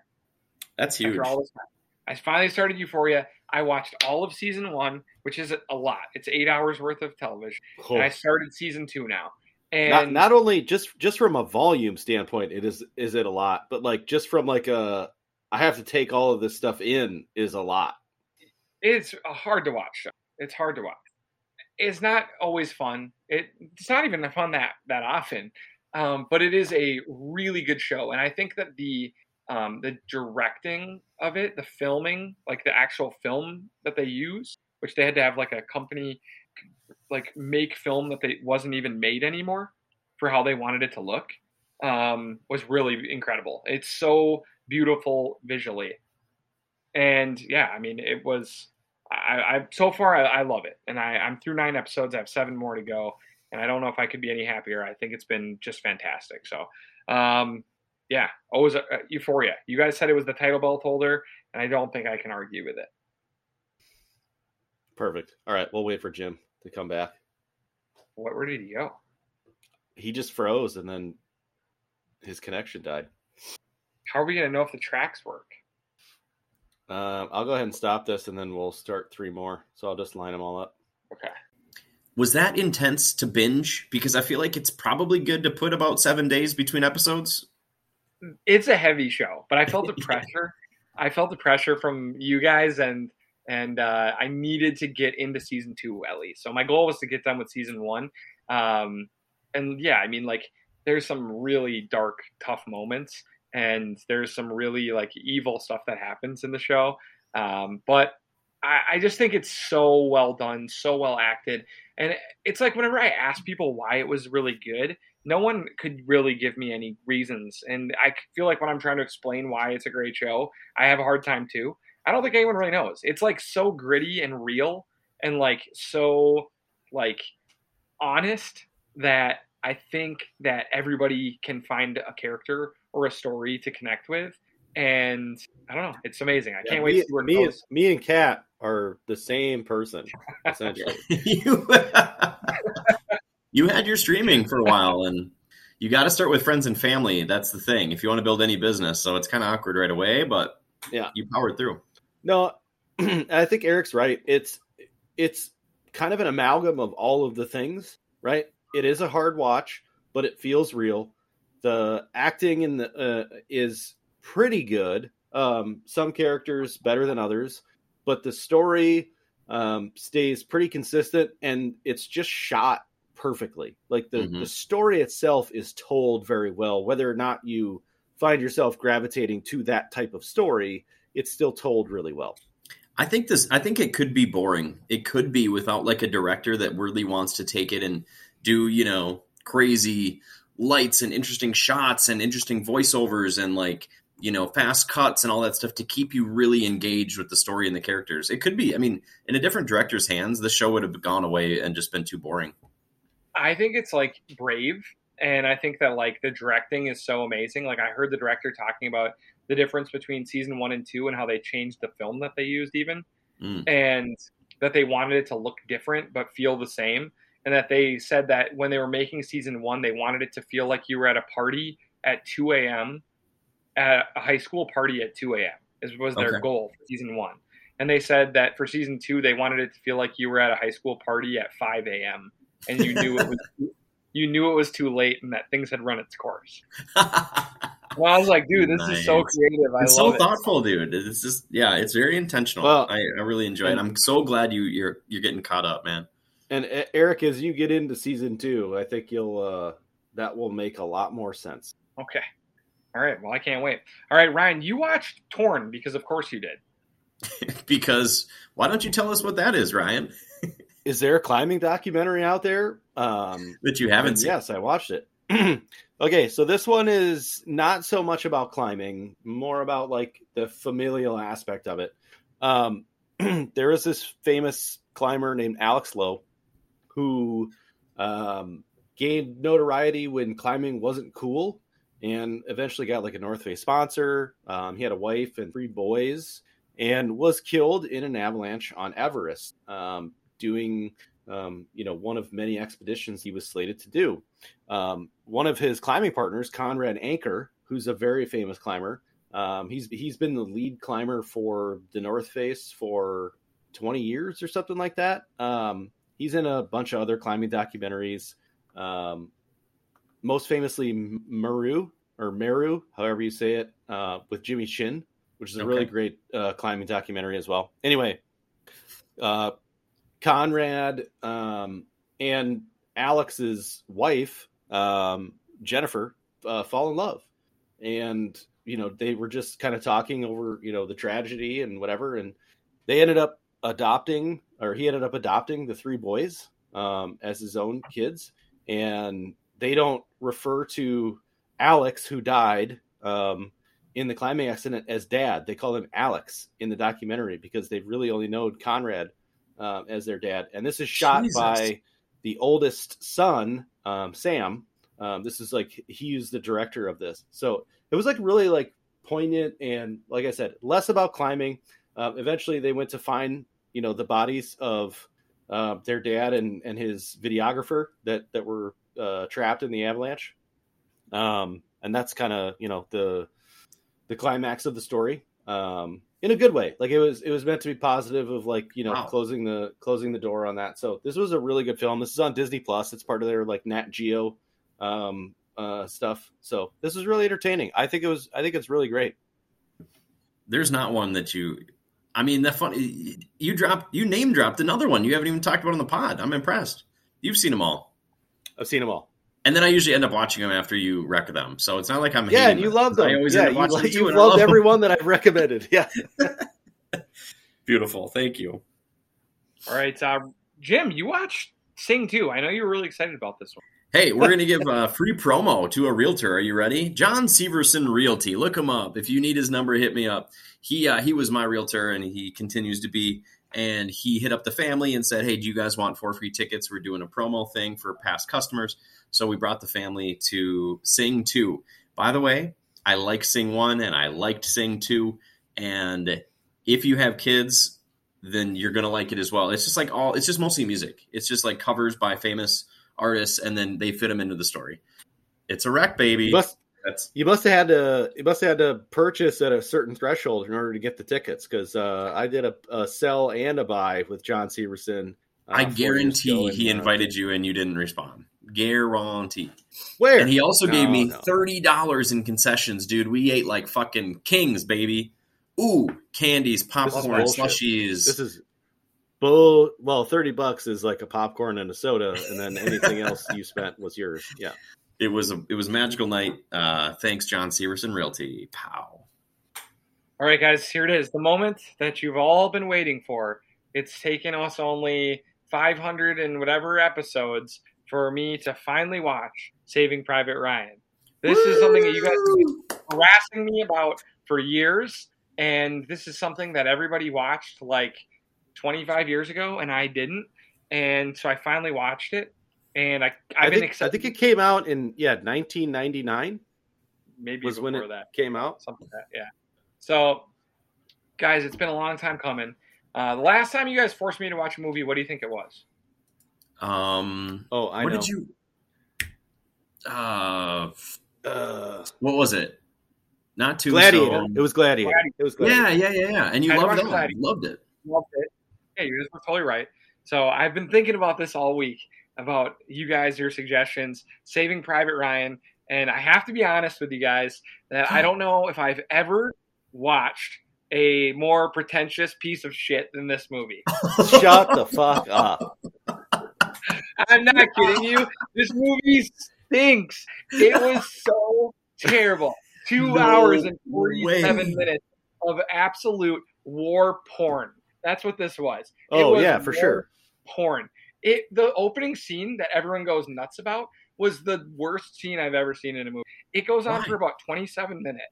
That's huge. After all this time. I finally started Euphoria. I watched all of season one, which is a lot. It's eight hours worth of television. Oh. And I started season two now. And Not, not only just just from a volume standpoint, it is is it a lot, but like just from like a I have to take all of this stuff in is a lot. it's hard to watch. It's hard to watch. It's not always fun. It, it's not even fun that that often, um, but it is a really good show. And I think that the um, the directing of it, the filming, like the actual film that they use, which they had to have like a company like make film that they wasn't even made anymore for how they wanted it to look, um, was really incredible. It's so beautiful visually, and yeah, I mean, it was. I, I so far I, I love it, and I, I'm through nine episodes. I have seven more to go, and I don't know if I could be any happier. I think it's been just fantastic. So, um, yeah, always uh, Euphoria. You guys said it was the title belt holder, and I don't think I can argue with it. Perfect. All right, we'll wait for Jim to come back. What, where did he go? He just froze and then his connection died. How are we gonna know if the tracks work? Um, I'll go ahead and stop this and then we'll start three more. So I'll just line them all up. Okay. Was that intense to binge? Because I feel like it's probably good to put about seven days between episodes. it's a heavy show, but I felt the pressure. I felt the pressure from you guys, and and uh, I needed to get into season two at least. So my goal was to get done with season one. Um, and yeah, I mean, like there's some really dark, tough moments, and there's some really like evil stuff that happens in the show. Um, but I, I just think it's so well done, so well acted, and it's like whenever I ask people why it was really good, no one could really give me any reasons. And I feel like when I'm trying to explain why it's a great show, I have a hard time too. I don't think anyone really knows. It's like so gritty and real and like so like honest that I think that everybody can find a character or a story to connect with. And I don't know, it's amazing. I can't wait me, to see where me, and, goes. me and Kat are the same person, essentially. you, you had your streaming for a while, and you got to start with friends and family. That's the thing if you want to build any business. So it's kind of awkward right away, but Yeah. you powered through. No, I think Eric's right. It's it's kind of an amalgam of all of the things, right? It is a hard watch, but it feels real. The acting in the uh, is pretty good. Um, some characters better than others, but the story um, stays pretty consistent, and it's just shot perfectly. Like the Mhm. the story itself is told very well. Whether or not you find yourself gravitating to that type of story, it's still told really well. I think this. I think it could be boring. It could be without like a director that really wants to take it and do you know crazy lights and interesting shots and interesting voiceovers and like you know fast cuts and all that stuff to keep you really engaged with the story and the characters. It could be. I mean, in a different director's hands, the show would have gone away and just been too boring. I think it's like brave, and I think that like the directing is so amazing. Like I heard the director talking about the difference between season one and two and how they changed the film that they used, even, Mm. and that they wanted it to look different but feel the same. And that they said that when they were making season one, they wanted it to feel like you were at a party at 2 a.m. at a high school party at 2 a.m. Is was their Okay. goal for season one. And they said that for season two, they wanted it to feel like you were at a high school party at 5 a.m. and you knew it was you knew it was too late and that things had run its course. Well, I was like, dude, this is so creative. I it's love so it. thoughtful, dude. It's just yeah, it's very intentional. Well, I, I really enjoy it. I'm so glad you you're you're getting caught up, man. And Eric, as you get into season two, I think you'll uh, that will make a lot more sense. Okay. All right. Well, I can't wait. All right, Ryan, you watched Torn because of course you did. because why don't you tell us what that is, Ryan? Is there a climbing documentary out there? Um, That you haven't seen. Yes, I watched it. okay, so this one is not so much about climbing, more about like the familial aspect of it. Um, there is this famous climber named Alex Lowe who um, gained notoriety when climbing wasn't cool and eventually got like a North Face sponsor. Um, he had a wife and three boys and was killed in an avalanche on Everest um, doing um, you know one of many expeditions he was slated to do. Um, one of his climbing partners, Conrad Anker, who's a very famous climber, um, he's he's been the lead climber for the North Face for 20 years or something like that. He's in a bunch of other climbing documentaries. Um, most famously, M- Meru or Meru, however you say it, uh, with Jimmy Chin, which is a really great uh, climbing documentary as well. Anyway, uh, Conrad um, and Alex's wife, um, Jennifer, uh, fall in love, and you know they were just kind of talking over you know the tragedy and whatever, and they ended up adopting, or he ended up adopting the three boys um, as his own kids, and they don't refer to Alex who died um, in the climbing accident as dad. They call him Alex in the documentary because they've really only known Conrad um, as their dad. And this is shot Jesus. by the oldest son, um, Sam. Um, this is like he's the director of this, so it was like really like poignant and like I said, less about climbing. Um, eventually, they went to find you know the bodies of uh, their dad and and his videographer that that were uh, trapped in the avalanche. Um, and that's kind of you know the the climax of the story um, in a good way. Like it was it was meant to be positive of like you know Wow. closing the closing the door on that. So this was a really good film. This is on Disney Plus. It's part of their like Nat Geo um, uh, stuff. So this is really entertaining. I think it was. I think it's really great. There's not one that you. I mean, the fun. You dropped. You name dropped another one. You haven't even talked about on the pod. I'm impressed. You've seen them all, I've seen them all. and then I usually end up watching them after you wreck them. So it's not like I'm. Yeah, and you them. love them. I always yeah, end up you, watching like, them you've and I love loved them. every one that I've recommended. Yeah. Beautiful. Thank you. All right, uh, Jim, you watched Sing Two. I know you're really excited about this one. Hey, we're going to give a free promo to a realtor. Are you ready? John Severson Realty. Look him up. If you need his number, hit me up. He uh, he was my realtor, and he continues to be. And he hit up the family and said, "Hey, do you guys want four free tickets? We're doing a promo thing for past customers." So we brought the family to Sing Two. By the way, I like Sing One, and I liked Sing Two. And if you have kids, then you're gonna like it as well. It's just like all. It's just mostly music. It's just like covers by famous artists, and then they fit them into the story. It's a wreck, baby. You must you must have had to you must have had to purchase at a certain threshold in order to get the tickets because uh, I did a, a sell and a buy with John Severson. uh, I guarantee and, he uh, invited you and you didn't respond. guarantee. Where? And he also gave me no. thirty dollars in concessions, dude. We ate like fucking kings, baby. Ooh, candies, popcorn, bullshit. slushies. This is bull. Well, thirty bucks is like a popcorn and a soda, and then anything else you spent was yours. Yeah. it was a it was a magical night. Uh, thanks, John Severson Realty. Pow. All right, guys, here it is. The moment that you've all been waiting for. It's taken us only 500 and whatever episodes for me to finally watch Saving Private Ryan. This is something that you guys have been harassing me about for years, and this is something that everybody watched like 25 years ago, and I didn't. And so I finally watched it, and I I've I been think, I think it came out in yeah 1999 maybe was when it that. came out. something like that. Yeah. So, guys, it's been a long time coming. Uh, the last time you guys forced me to watch a movie, what do you think it was? Um, Oh, I what know. did you? Uh, Uh, what was it? Not too Gladiator. It was Gladiator. It was Gladiator. Yeah, yeah, yeah, yeah. And you I loved watched that. Gladiator. You loved it. Loved it. Yeah, you're totally right. So I've been thinking about this all week about you guys, your suggestions, Saving Private Ryan, and I have to be honest with you guys that I hmm. don't know if I've ever watched a more pretentious piece of shit than this movie. Shut the fuck up. I'm not kidding you. This movie stinks. It was so terrible. Two No hours and 47 way. minutes of absolute war porn. That's what this was. It Oh was yeah, for sure. Porn. It the opening scene that everyone goes nuts about was the worst scene I've ever seen in a movie. It goes on Why? for about 27 minutes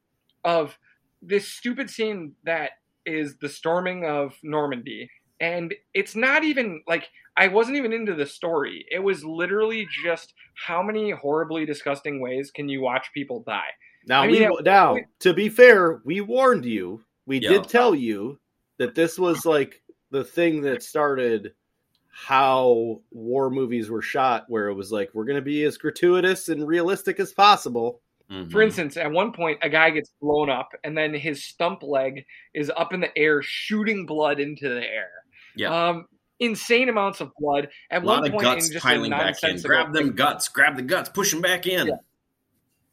of this stupid scene that is the storming of Normandy. And it's not even like I wasn't even into the story. It was literally just how many horribly disgusting ways can you watch people die? Now I mean, we it- now to be fair, we warned you. We Yeah. did tell you that this was like the thing that started how war movies were shot, where it was like we're going to be as gratuitous and realistic as possible. Mhm. For instance, at one point, a guy gets blown up, and then his stump leg is up in the air, shooting blood into the air. Yeah. Um, insane amounts of blood. At a lot one of point, guts in just piling back in. Grab them guts. Grab the guts. Push them back in.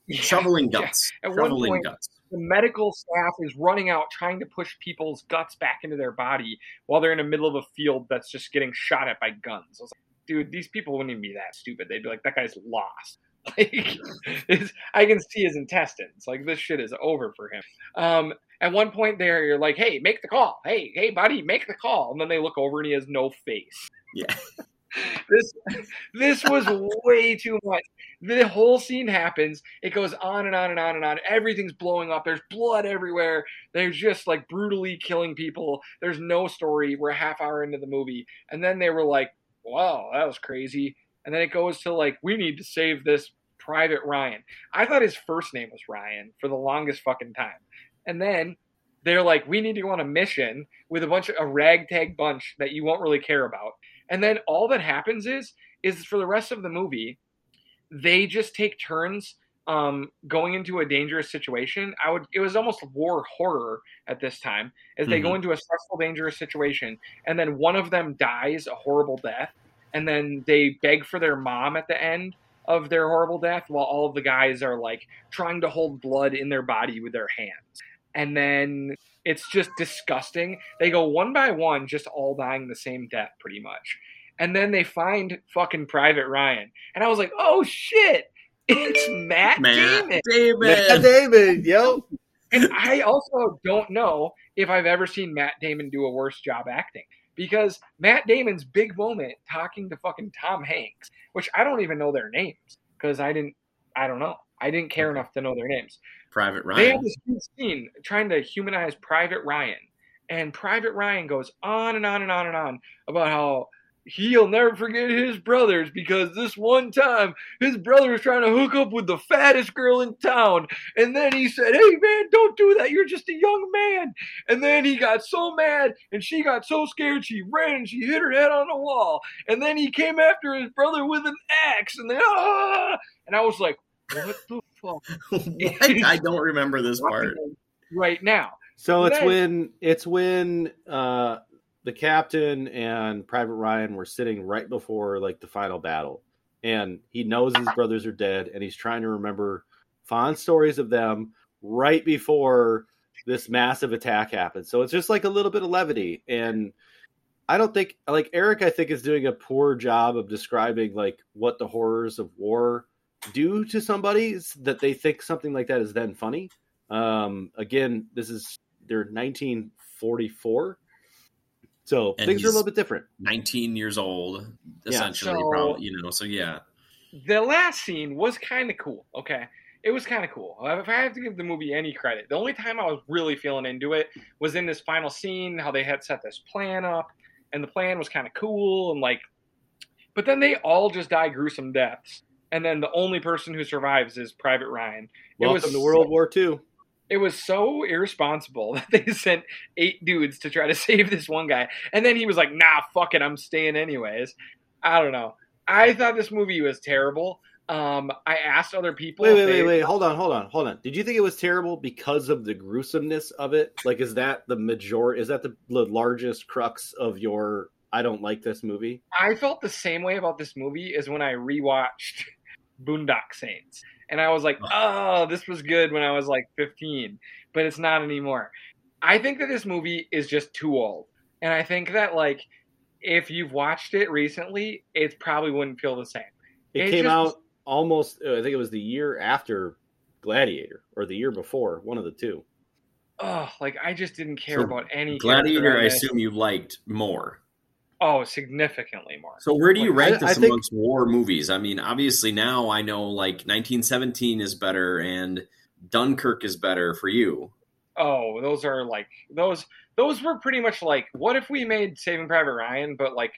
Yeah. Shoveling Yeah. guts. At one Shoveling point- guts. The medical staff is running out trying to push people's guts back into their body while they're in the middle of a field that's just getting shot at by guns. I was like, dude, these people wouldn't even be that stupid. They'd be like, that guy's lost. Like, I can see his intestines. Like, this shit is over for him. Um, at one point, there, you're like, hey, make the call. Hey, hey, buddy, make the call. And then they look over and he has no face. Yeah. this this was way too much. The whole scene happens. It goes on and on and on and on. Everything's blowing up. There's blood everywhere. They're just like brutally killing people. There's no story. We're a half hour into the movie, and then they were like, "Wow, that was crazy." And then it goes to like, "We need to save this Private Ryan." I thought his first name was Ryan for the longest fucking time, and then they're like, "We need to go on a mission with a bunch of a ragtag bunch that you won't really care about." And then all that happens is is for the rest of the movie, they just take turns um, going into a dangerous situation. I would it was almost war horror at this time as they go into a stressful, dangerous situation, and then one of them dies a horrible death, and then they beg for their mom at the end of their horrible death while all of the guys are like trying to hold blood in their body with their hands. And then it's just disgusting. They go one by one, just all dying the same death, pretty much. And then they find fucking Private Ryan, and I was like, "Oh shit, it's Matt, Matt Damon!" Damon. Matt Damon, yo. And I also don't know if I've ever seen Matt Damon do a worse job acting because Matt Damon's big moment talking to fucking Tom Hanks, which I don't even know their names because I didn't, I don't know, I didn't care enough to know their names. Private Ryan. They have this scene trying to humanize Private Ryan, and Private Ryan goes on and on and on and on about how he'll never forget his brothers because this one time his brother was trying to hook up with the fattest girl in town, and then he said, "Hey man, don't do that. You're just a young man." And then he got so mad, and she got so scared she ran and she hit her head on the wall. And then he came after his brother with an axe, and then ah! And I was like, "What the fuck?" what? I don't remember this part. right now. So it's Then- when it's when uh, the captain and Private Ryan were sitting right before like the final battle, and he knows his brothers are dead, and he's trying to remember fond stories of them right before this massive attack happens. So it's just like a little bit of levity, and I don't think like Eric. I think is doing a poor job of describing like what the horrors of war do to somebody that they think something like that is then funny. Um, again, this is they're 1944, so And things are a little bit different. 19 years old, Yeah, essentially. so- probably, you know, so yeah. the last scene was kind of cool. Okay, it was kind of cool. If I have to give the movie any credit, the only time I was really feeling into it was in this final scene, how they had set this plan up, and the plan was kind of cool and like. But then they all just die gruesome deaths, and then the only person who survives is Private Ryan. It Welcome was to World War II. it was so irresponsible that they sent eight dudes to try to save this one guy. And then he was like, nah, fuck it, I'm staying anyways. I don't know. I thought this movie was terrible. Um, I asked other people. Wait, wait, they- wait, wait. Hold on, hold on, hold on. Did you think it was terrible because of the gruesomeness of it? Like, is that the major? Is that the, the largest crux of your? I don't like this movie. I felt the same way about this movie as when I rewatched Boondock Saints. And I was like, oh, this was good when I was like 15, but it's not anymore. I think that this movie is just too old. And I think that, like, if you've watched it recently, it probably wouldn't feel the same. It, It came just- out almost. uh, I think it was the year after Gladiator or the year before, one of the two. Oh, like, I just didn't care So, about any Gladiator, I assume you liked more. Oh, significantly more. So where do you Like, rank I- this I think- amongst war movies? I mean, obviously now I know like 1917 is better and Dunkirk is better for you. Oh, those are like those. Those were pretty much like, what if we made Saving Private Ryan, but like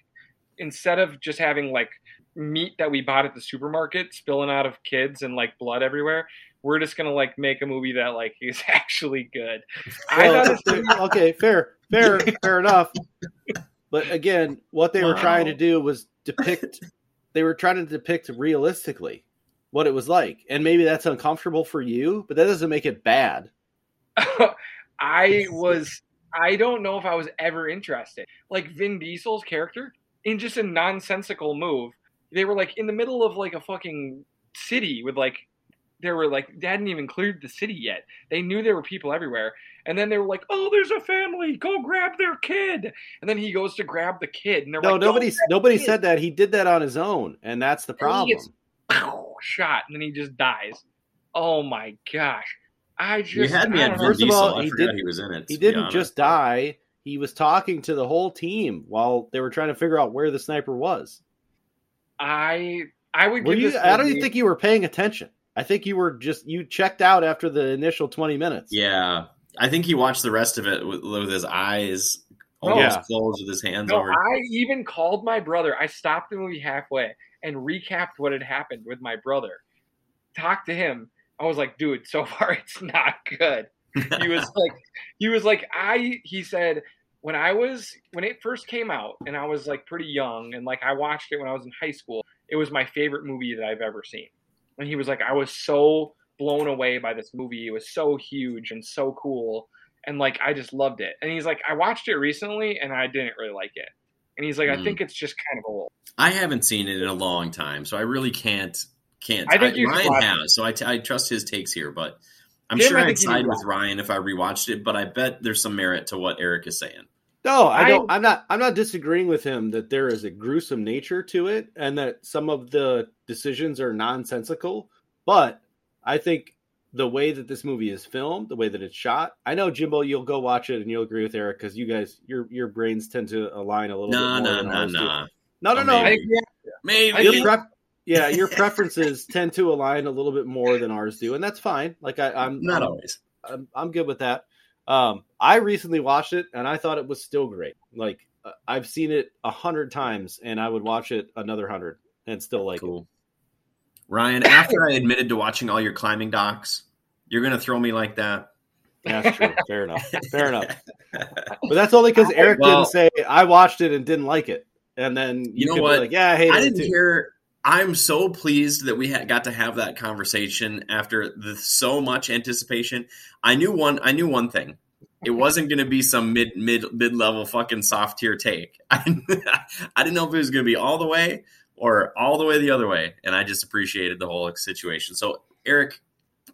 instead of just having like meat that we bought at the supermarket spilling out of kids and like blood everywhere, we're just gonna like make a movie that like is actually good. I thought this okay, fair, fair, fair enough. But again, what they were trying to do was depict. They were trying to depict realistically what it was like, and maybe that's uncomfortable for you, but that doesn't make it bad. I was I don't know if I was ever interested. Like Vin Diesel's character in just a nonsensical move. They were like in the middle of like a fucking city with like they were like they hadn't even cleared the city yet. They knew there were people everywhere. And then they were like, "Oh, there's a family. Go grab their kid." And then he goes to grab the kid, and they're No, like, nobody, nobody said that. He did that on his own, and that's the And he problem. gets- pow, shot, and then he just dies. Oh my gosh! I just You had me I at don't Vin know. First of all, I he forgot did- he was in it. He to be didn't just die. He was talking to the whole team while they were trying to figure out where the sniper was. I I would Were give you? this I don't movie- even think you were paying attention. I think you were just you checked out after the initial twenty minutes. Yeah, I think he watched the rest of it with, with his eyes oh, almost Yeah. closed with his hands No, over. I even called my brother. I stopped the movie halfway and recapped what had happened with my brother. Talked to him. I was like, dude, so far it's not good. He was like, he was like, I. He said when I was when it first came out and I was like pretty young and like I watched it when I was in high school. It was my favorite movie that I've ever seen. And he was like, I was so blown away by this movie. It was so huge and so cool. And like I just loved it. And he's like, I watched it recently and I didn't really like it. And he's like, I Mm. think it's just kind of old. I haven't seen it in a long time, so I really can't can't. I think you should Ryan watch has, so I, t- I trust his takes here, but I'm Tim, sure I I'd side need to with Ryan if I rewatched it. But I bet there's some merit to what Eric is saying. No, I I- don't. I'm not. I'm not disagreeing with him that there is a gruesome nature to it, and that some of the decisions are nonsensical. But I think the way that this movie is filmed, the way that it's shot, I know Jimbo, you'll go watch it and you'll agree with Eric because you guys, your your brains tend to align a little Nah, bit more. no, no, nah, ours do. No, no, Oh, no. Yeah, Maybe Your pref- yeah, your preferences tend to align a little bit more than ours do, and that's fine. Like I, I'm not I'm, always. I'm, I'm good with that. Um, I recently watched it and I thought it was still great. Like uh, I've seen it a hundred times and I would watch it another hundred and still like it. Cool. Ryan, after I admitted to watching all your climbing docs, you're gonna throw me like that. That's true. Fair enough. Fair enough. But that's only because Eric Well- didn't say I watched it and didn't like it, and then you, You know could what? be like, yeah, I hated I it didn't too. hear. I'm so pleased that we ha- got to have that conversation after the so much anticipation. I knew one. I knew one thing. It wasn't going to be some mid mid mid level fucking soft tier take. I, I didn't know if it was going to be all the way or all the way the other way. And I just appreciated the whole situation. So, Eric,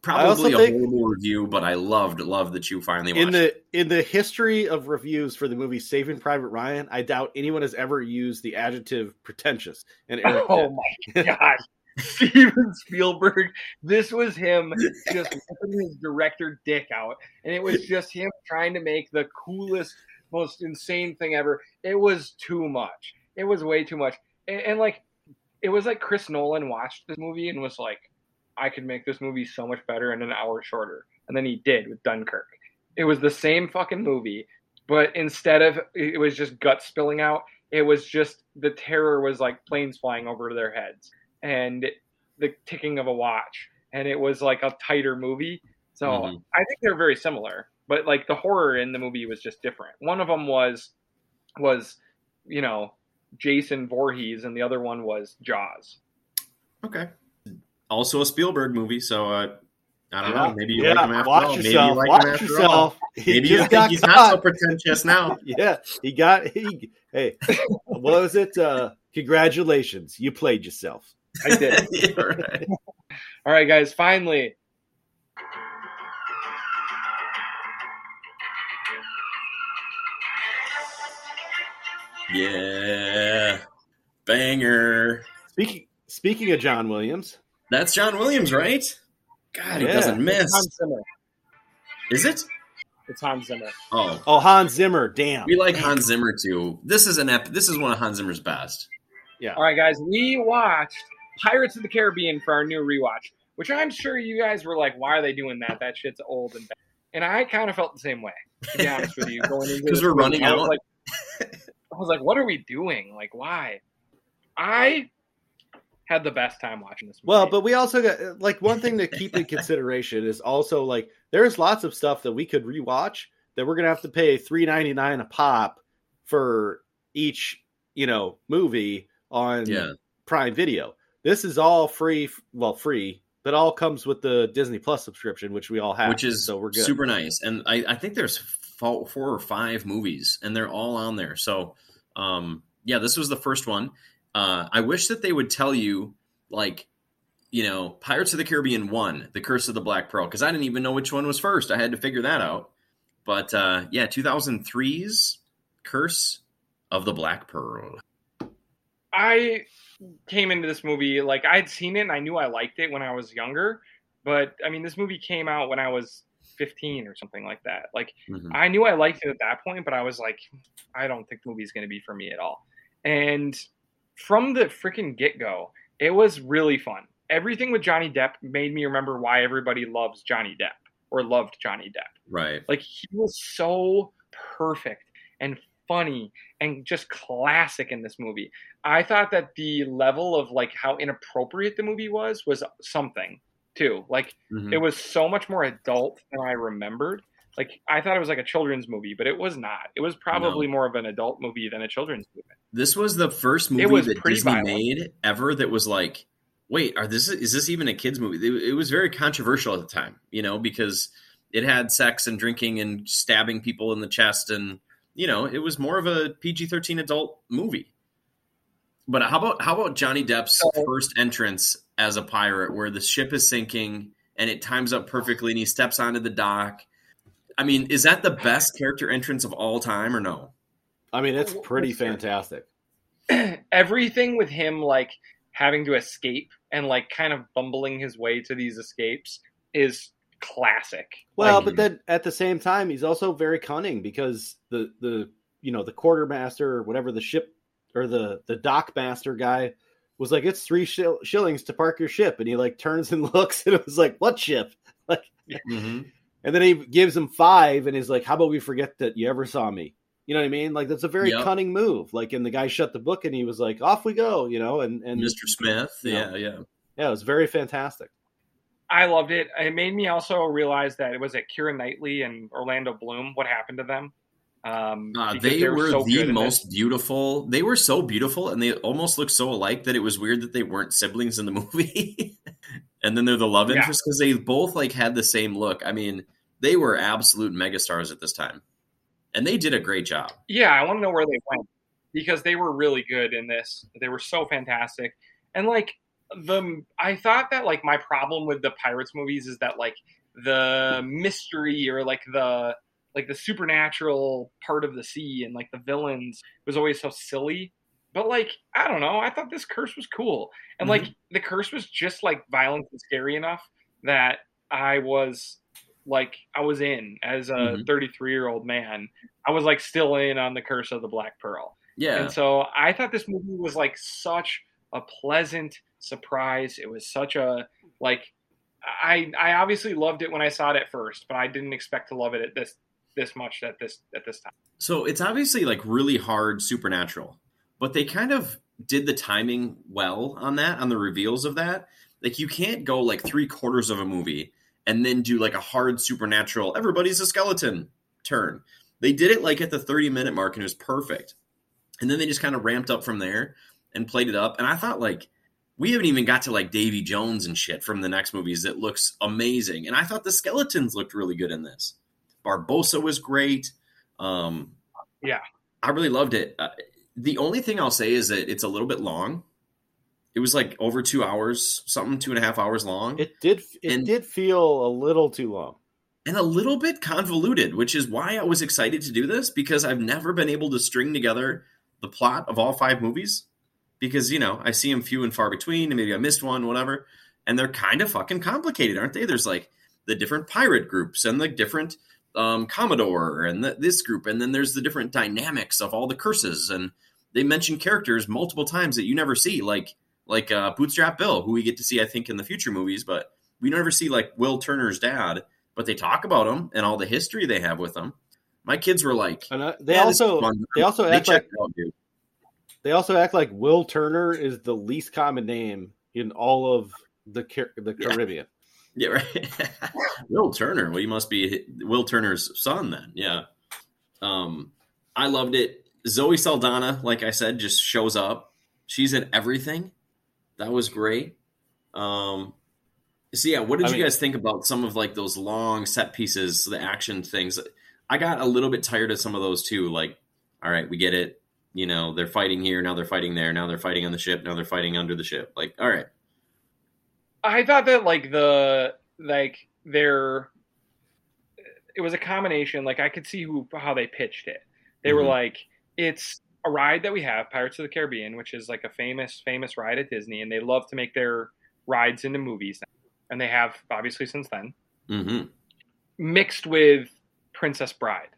probably a think- horrible review, but I loved loved that you finally watched in it. the in the history of reviews for the movie Saving Private Ryan, I doubt anyone has ever used the adjective pretentious. And Eric Oh did. my god. Steven Spielberg, this was him just whipping his director dick out. And it was just him trying to make the coolest, most insane thing ever. It was too much. It was way too much. And, and like, it was like Chris Nolan watched this movie and was like, I could make this movie so much better in an hour shorter. And then he did with Dunkirk. It was the same fucking movie, but instead of it was just guts spilling out, it was just the terror was like planes flying over their heads and the ticking of a watch and it was like a tighter movie so Mhm. i think they're very similar but like the horror in the movie was just different one of them was was you know jason Voorhees and the other one was jaws Okay. Also a Spielberg movie, so uh, I don't Yeah. know. Maybe you Yeah, like him after watch all. Maybe yourself. you like watch him after all. yourself. He Maybe you think got he's not so pretentious now. Yeah, he got he. Hey, what was it? Uh, congratulations, you played yourself. i did Yeah, right. all right guys finally Yeah. Banger. Speaking speaking of John Williams, That's John Williams, right? God, he Yeah. doesn't miss. hans zimmer Is it? it's hans zimmer Oh, oh Hans Zimmer, damn. we like Hans Zimmer too. This is an ep- This is one of Hans Zimmer's best. Yeah. All right, guys, we watched Pirates of the Caribbean for our new rewatch, which I'm sure you guys were like, "Why are they doing that? That shit's old and bad." And I kind of felt the same way, to be honest with you, going into 'Cause this we're movie. running I was out. Like, I was like, "What are we doing? Like, why?" I had the best time watching this movie. Well, but we also got like one thing to keep in consideration is also like there's lots of stuff that we could rewatch that we're gonna have to pay three ninety nine a pop for each you know movie on Yeah. Prime Video. This is all free, well, free, but all comes with the Disney Plus subscription, which we all have, which is so we're good. super nice. And I, I think there's four or five movies, and they're all on there. So, um, yeah, this was the first one. Uh, I wish that they would tell you, like, you know, Pirates of the Caribbean one, The Curse of the Black Pearl, because I didn't even know which one was first. I had to figure that out. But uh, yeah, 2003's Curse of the Black Pearl. I came into this movie like I'd seen it and I knew I liked it when I was younger, but I mean, this movie came out when I was 15 or something like that. Like, Mhm. I knew I liked it at that point, but I was like, I don't think the movie's going to be for me at all. And from the freaking get go, it was really fun. Everything with Johnny Depp made me remember why everybody loves Johnny Depp or loved Johnny Depp. Right. Like, he was so perfect and funny and just classic in this movie. I thought that the level of like how inappropriate the movie was was something too. Like, Mhm. it was so much more adult than I remembered. Like I thought it was like a children's movie, but it was not. It was probably more of an adult movie than a children's movie. This was the first movie that Disney violent. made ever that was like, wait, are this is this even a kids movie? It, it was very controversial at the time, you know, because it had sex and drinking and stabbing people in the chest, and you know, it was more of a PG thirteen adult movie. But how about how about Johnny Depp's So- first entrance as a pirate, where the ship is sinking and it times up perfectly, and he steps onto the dock. I mean, is that the best character entrance of all time, or no? I mean, it's pretty fantastic. Everything with him like having to escape and like kind of bumbling his way to these escapes is classic. Well, Like, but then at the same time, he's also very cunning because the the you know the quartermaster or whatever the ship or the the dock master guy was like, it's three shill- shillings to park your ship, and he like turns and looks, and it was like, what ship? Like, Mm-hmm. and then he gives him five, and he's like, how about we forget that you ever saw me? You know what I mean? Like that's a very Yep. cunning move. Like, and the guy shut the book, and he was like, off we go, you know, and and Mr. Smith, Yeah. yeah, yeah. yeah, it was very fantastic. I loved it. It made me also realize that it was at Keira Knightley and Orlando Bloom. What happened to them? Um, Uh, because they were were so the most this. beautiful. They were so beautiful, and they almost looked so alike that it was weird that they weren't siblings in the movie. and then they're the love Yeah. interest because they both like had the same look. I mean, they were absolute megastars at this time, and they did a great job. Yeah, I want to know where they went because they were really good in this. They were so fantastic. And like the I thought that like my problem with the Pirates movies is that like the mystery or like the like the supernatural part of the sea and like the villains was always so silly. But like I don't know, I thought this curse was cool. And mm-hmm. like the curse was just like violent and scary enough that I was like I was in as a 33 mm-hmm. year old man. I was like still in on the curse of the Black Pearl. Yeah. And so I thought this movie was like such a pleasant surprise. It was such a like I I obviously loved it when I saw it at first, but I didn't expect to love it at this this much at this at this time. So it's obviously like really hard supernatural, but they kind of did the timing well on that on the reveals of that. Like you can't go like three quarters of a movie and then do like a hard supernatural everybody's a skeleton turn. They did it like at the 30 minute mark and it was perfect. And then they just kind of ramped up from there and played it up. And I thought like we haven't even got to like Davy Jones and shit from the next movies that looks amazing. And I thought the skeletons looked really good in this. Barbossa was great. Um, yeah, I really loved it. Uh, the only thing I'll say is that it's a little bit long. It was like over two hours, something two and a half hours long. It did. It and, did feel a little too long and a little bit convoluted, which is why I was excited to do this because I've never been able to string together the plot of all five movies because you know I see them few and far between, and maybe I missed one, whatever. And they're kind of fucking complicated, aren't they? There's like the different pirate groups and the different um, Commodore and the, this group, and then there's the different dynamics of all the curses, and they mention characters multiple times that you never see, like like uh, Bootstrap Bill, who we get to see, I think, in the future movies, but we never see like Will Turner's dad. But they talk about him and all the history they have with him. My kids were like, and uh, they also they also they act like out, they also act like Will Turner is the least common name in all of the the Caribbean. Yeah, right. Will Turner. Well, you must be Will Turner's son then. Yeah. Um, I loved it. Zoe Saldana, like I said, just shows up. She's in everything. That was great. Um, so yeah, what did I you mean, guys think about some of like those long set pieces, the action things? I got a little bit tired of some of those too. Like, all right, we get it. You know, they're fighting here, now they're fighting there, now they're fighting on the ship, now they're fighting under the ship. Like, all right, I thought that like the like their it was a combination. Like I could see who how they pitched it. They mm-hmm. were like, it's a ride that we have, Pirates of the Caribbean, which is like a famous famous ride at Disney, and they love to make their rides into movies, and they have obviously since then. Mm-hmm. Mixed with Princess Bride,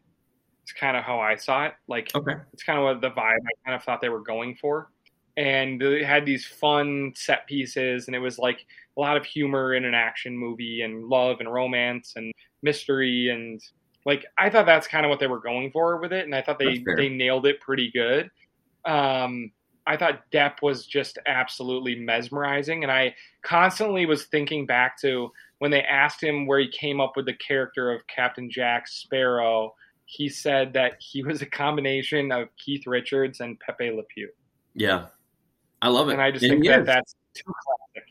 it's kind of how I saw it. Like, okay, it's kind of what the vibe I kind of thought they were going for and they had these fun set pieces and it was like a lot of humor in an action movie and love and romance and mystery and like I thought that's kind of what they were going for with it and I thought they they nailed it pretty good. Um I thought Depp was just absolutely mesmerizing and I constantly was thinking back to when they asked him where he came up with the character of Captain Jack Sparrow, he said that he was a combination of Keith Richards and Pepe Le Pew. Yeah. I love it. And I just and think that that's too classic.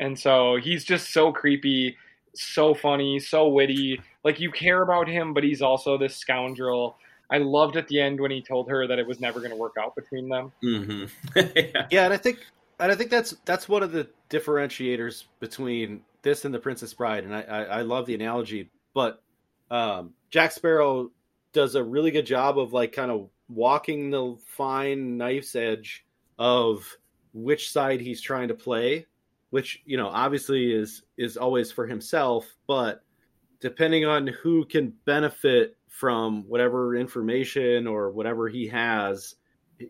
And so he's just so creepy, so funny, so witty. Like you care about him, but he's also this scoundrel. I loved at the end when he told her that it was never going to work out between them. Mm-hmm. yeah. yeah, and I think and I think that's that's one of the differentiators between this and the Princess Bride. And I, I, I love the analogy, but um, Jack Sparrow does a really good job of like kind of walking the fine knife's edge of which side he's trying to play, which you know obviously is is always for himself, but depending on who can benefit from whatever information or whatever he has,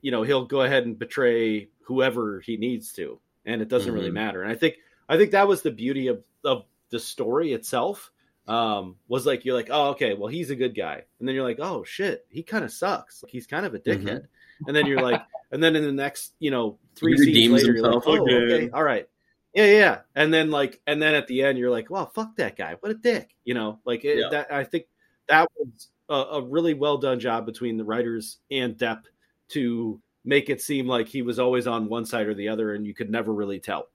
you know, he'll go ahead and betray whoever he needs to, and it doesn't mm-hmm. really matter. And I think I think that was the beauty of of the story itself. Um, was like you're like, oh, okay, well, he's a good guy, and then you're like, oh shit, he kind of sucks. Like, he's kind of a dickhead, mm-hmm. and then you're like, and then in the next, you know, three scenes later, you're like, oh, okay, all right, yeah, yeah, and then like, and then at the end, you're like, well, fuck that guy, what a dick, you know, like it, yeah. that. I think that was a, a, really well done job between the writers and Depp to make it seem like he was always on one side or the other, and you could never really tell.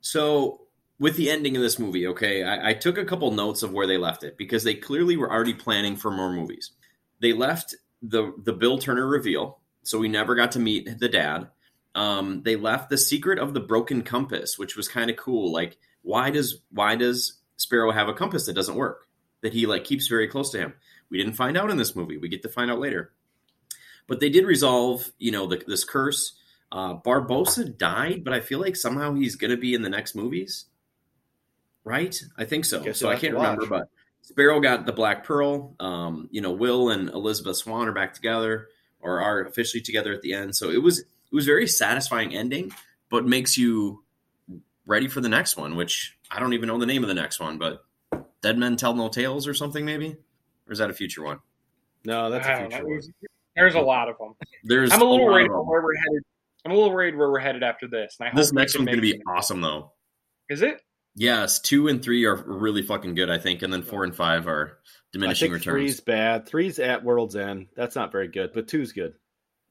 So. With the ending of this movie, okay, I, I took a couple notes of where they left it because they clearly were already planning for more movies. They left the the Bill Turner reveal so we never got to meet the dad. Um, they left the secret of the broken compass, which was kind of cool. Like, why does why does Sparrow have a compass that doesn't work that he like keeps very close to him? We didn't find out in this movie. We get to find out later. But they did resolve, you know, the, this curse. Uh, Barbossa died, but I feel like somehow he's going to be in the next movies, right? I think so. Guess so I can't remember, but Sparrow got the Black Pearl. Um, you know, Will and Elizabeth Swann are back together, or are officially together at the end. So it was it was very satisfying ending, but makes you ready for the next one. Which I don't even know the name of the next one, but Dead Men Tell No Tales or something maybe, or is that a future one? No, that's a future know. one. There's a lot of them. There's I'm a little lot worried of them. about where we're headed. I'm a little worried where we're headed after this. And I This hope we next one's going to make- be awesome though. Is it? Yes, two and three are really fucking good, I think, and then four and five are I diminishing think returns. three's bad. Three's at World's End. That's not very good, but two's good.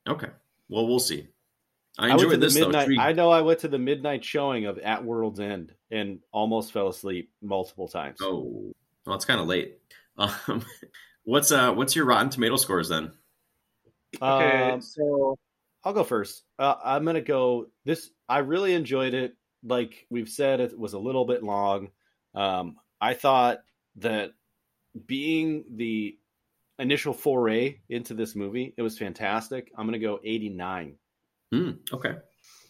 Okay, well, we'll see. I I, went to enjoyed the this midnight. though. I know I went to the midnight showing of At World's End and almost fell asleep multiple times. oh, well, it's kind of late. Um, what's uh, what's your Rotten Tomato scores then? Okay, Um, so I'll go first. Uh, I'm gonna go. This I really enjoyed it. Like we've said, it was a little bit long. Um, I thought that being the initial foray into this movie, it was fantastic. I'm gonna go 89. Hmm, okay,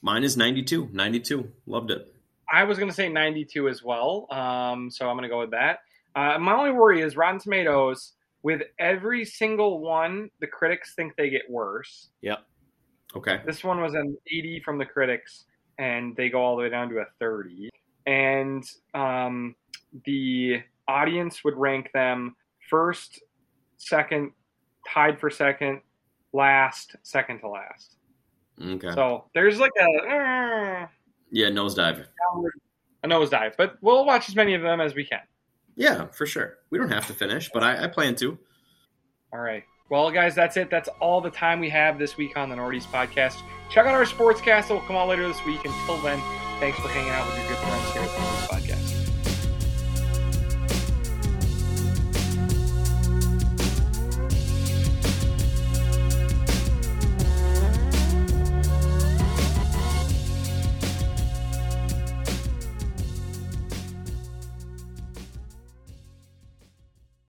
mine is 92. 92. Loved it. I was going to say 92 as well. Um, so I'm going to go with that. Uh, my only worry is Rotten Tomatoes. With every single one, the critics think they get worse. Yep. Okay. This one was an 80 from the critics, and they go all the way down to a 30. And um, the audience would rank them first, second, tied for second, last, second to last. Okay. So there's like a uh, yeah, nosedive. a nosedive, but we'll watch as many of them as we can. Yeah, for sure. We don't have to finish, but I, I plan to. All right. Well, guys, that's it. That's all the time we have this week on the Nordies podcast. Check out our sportscast that will come out later this week. Until then, thanks for hanging out with your good friends here at the Nordies podcast.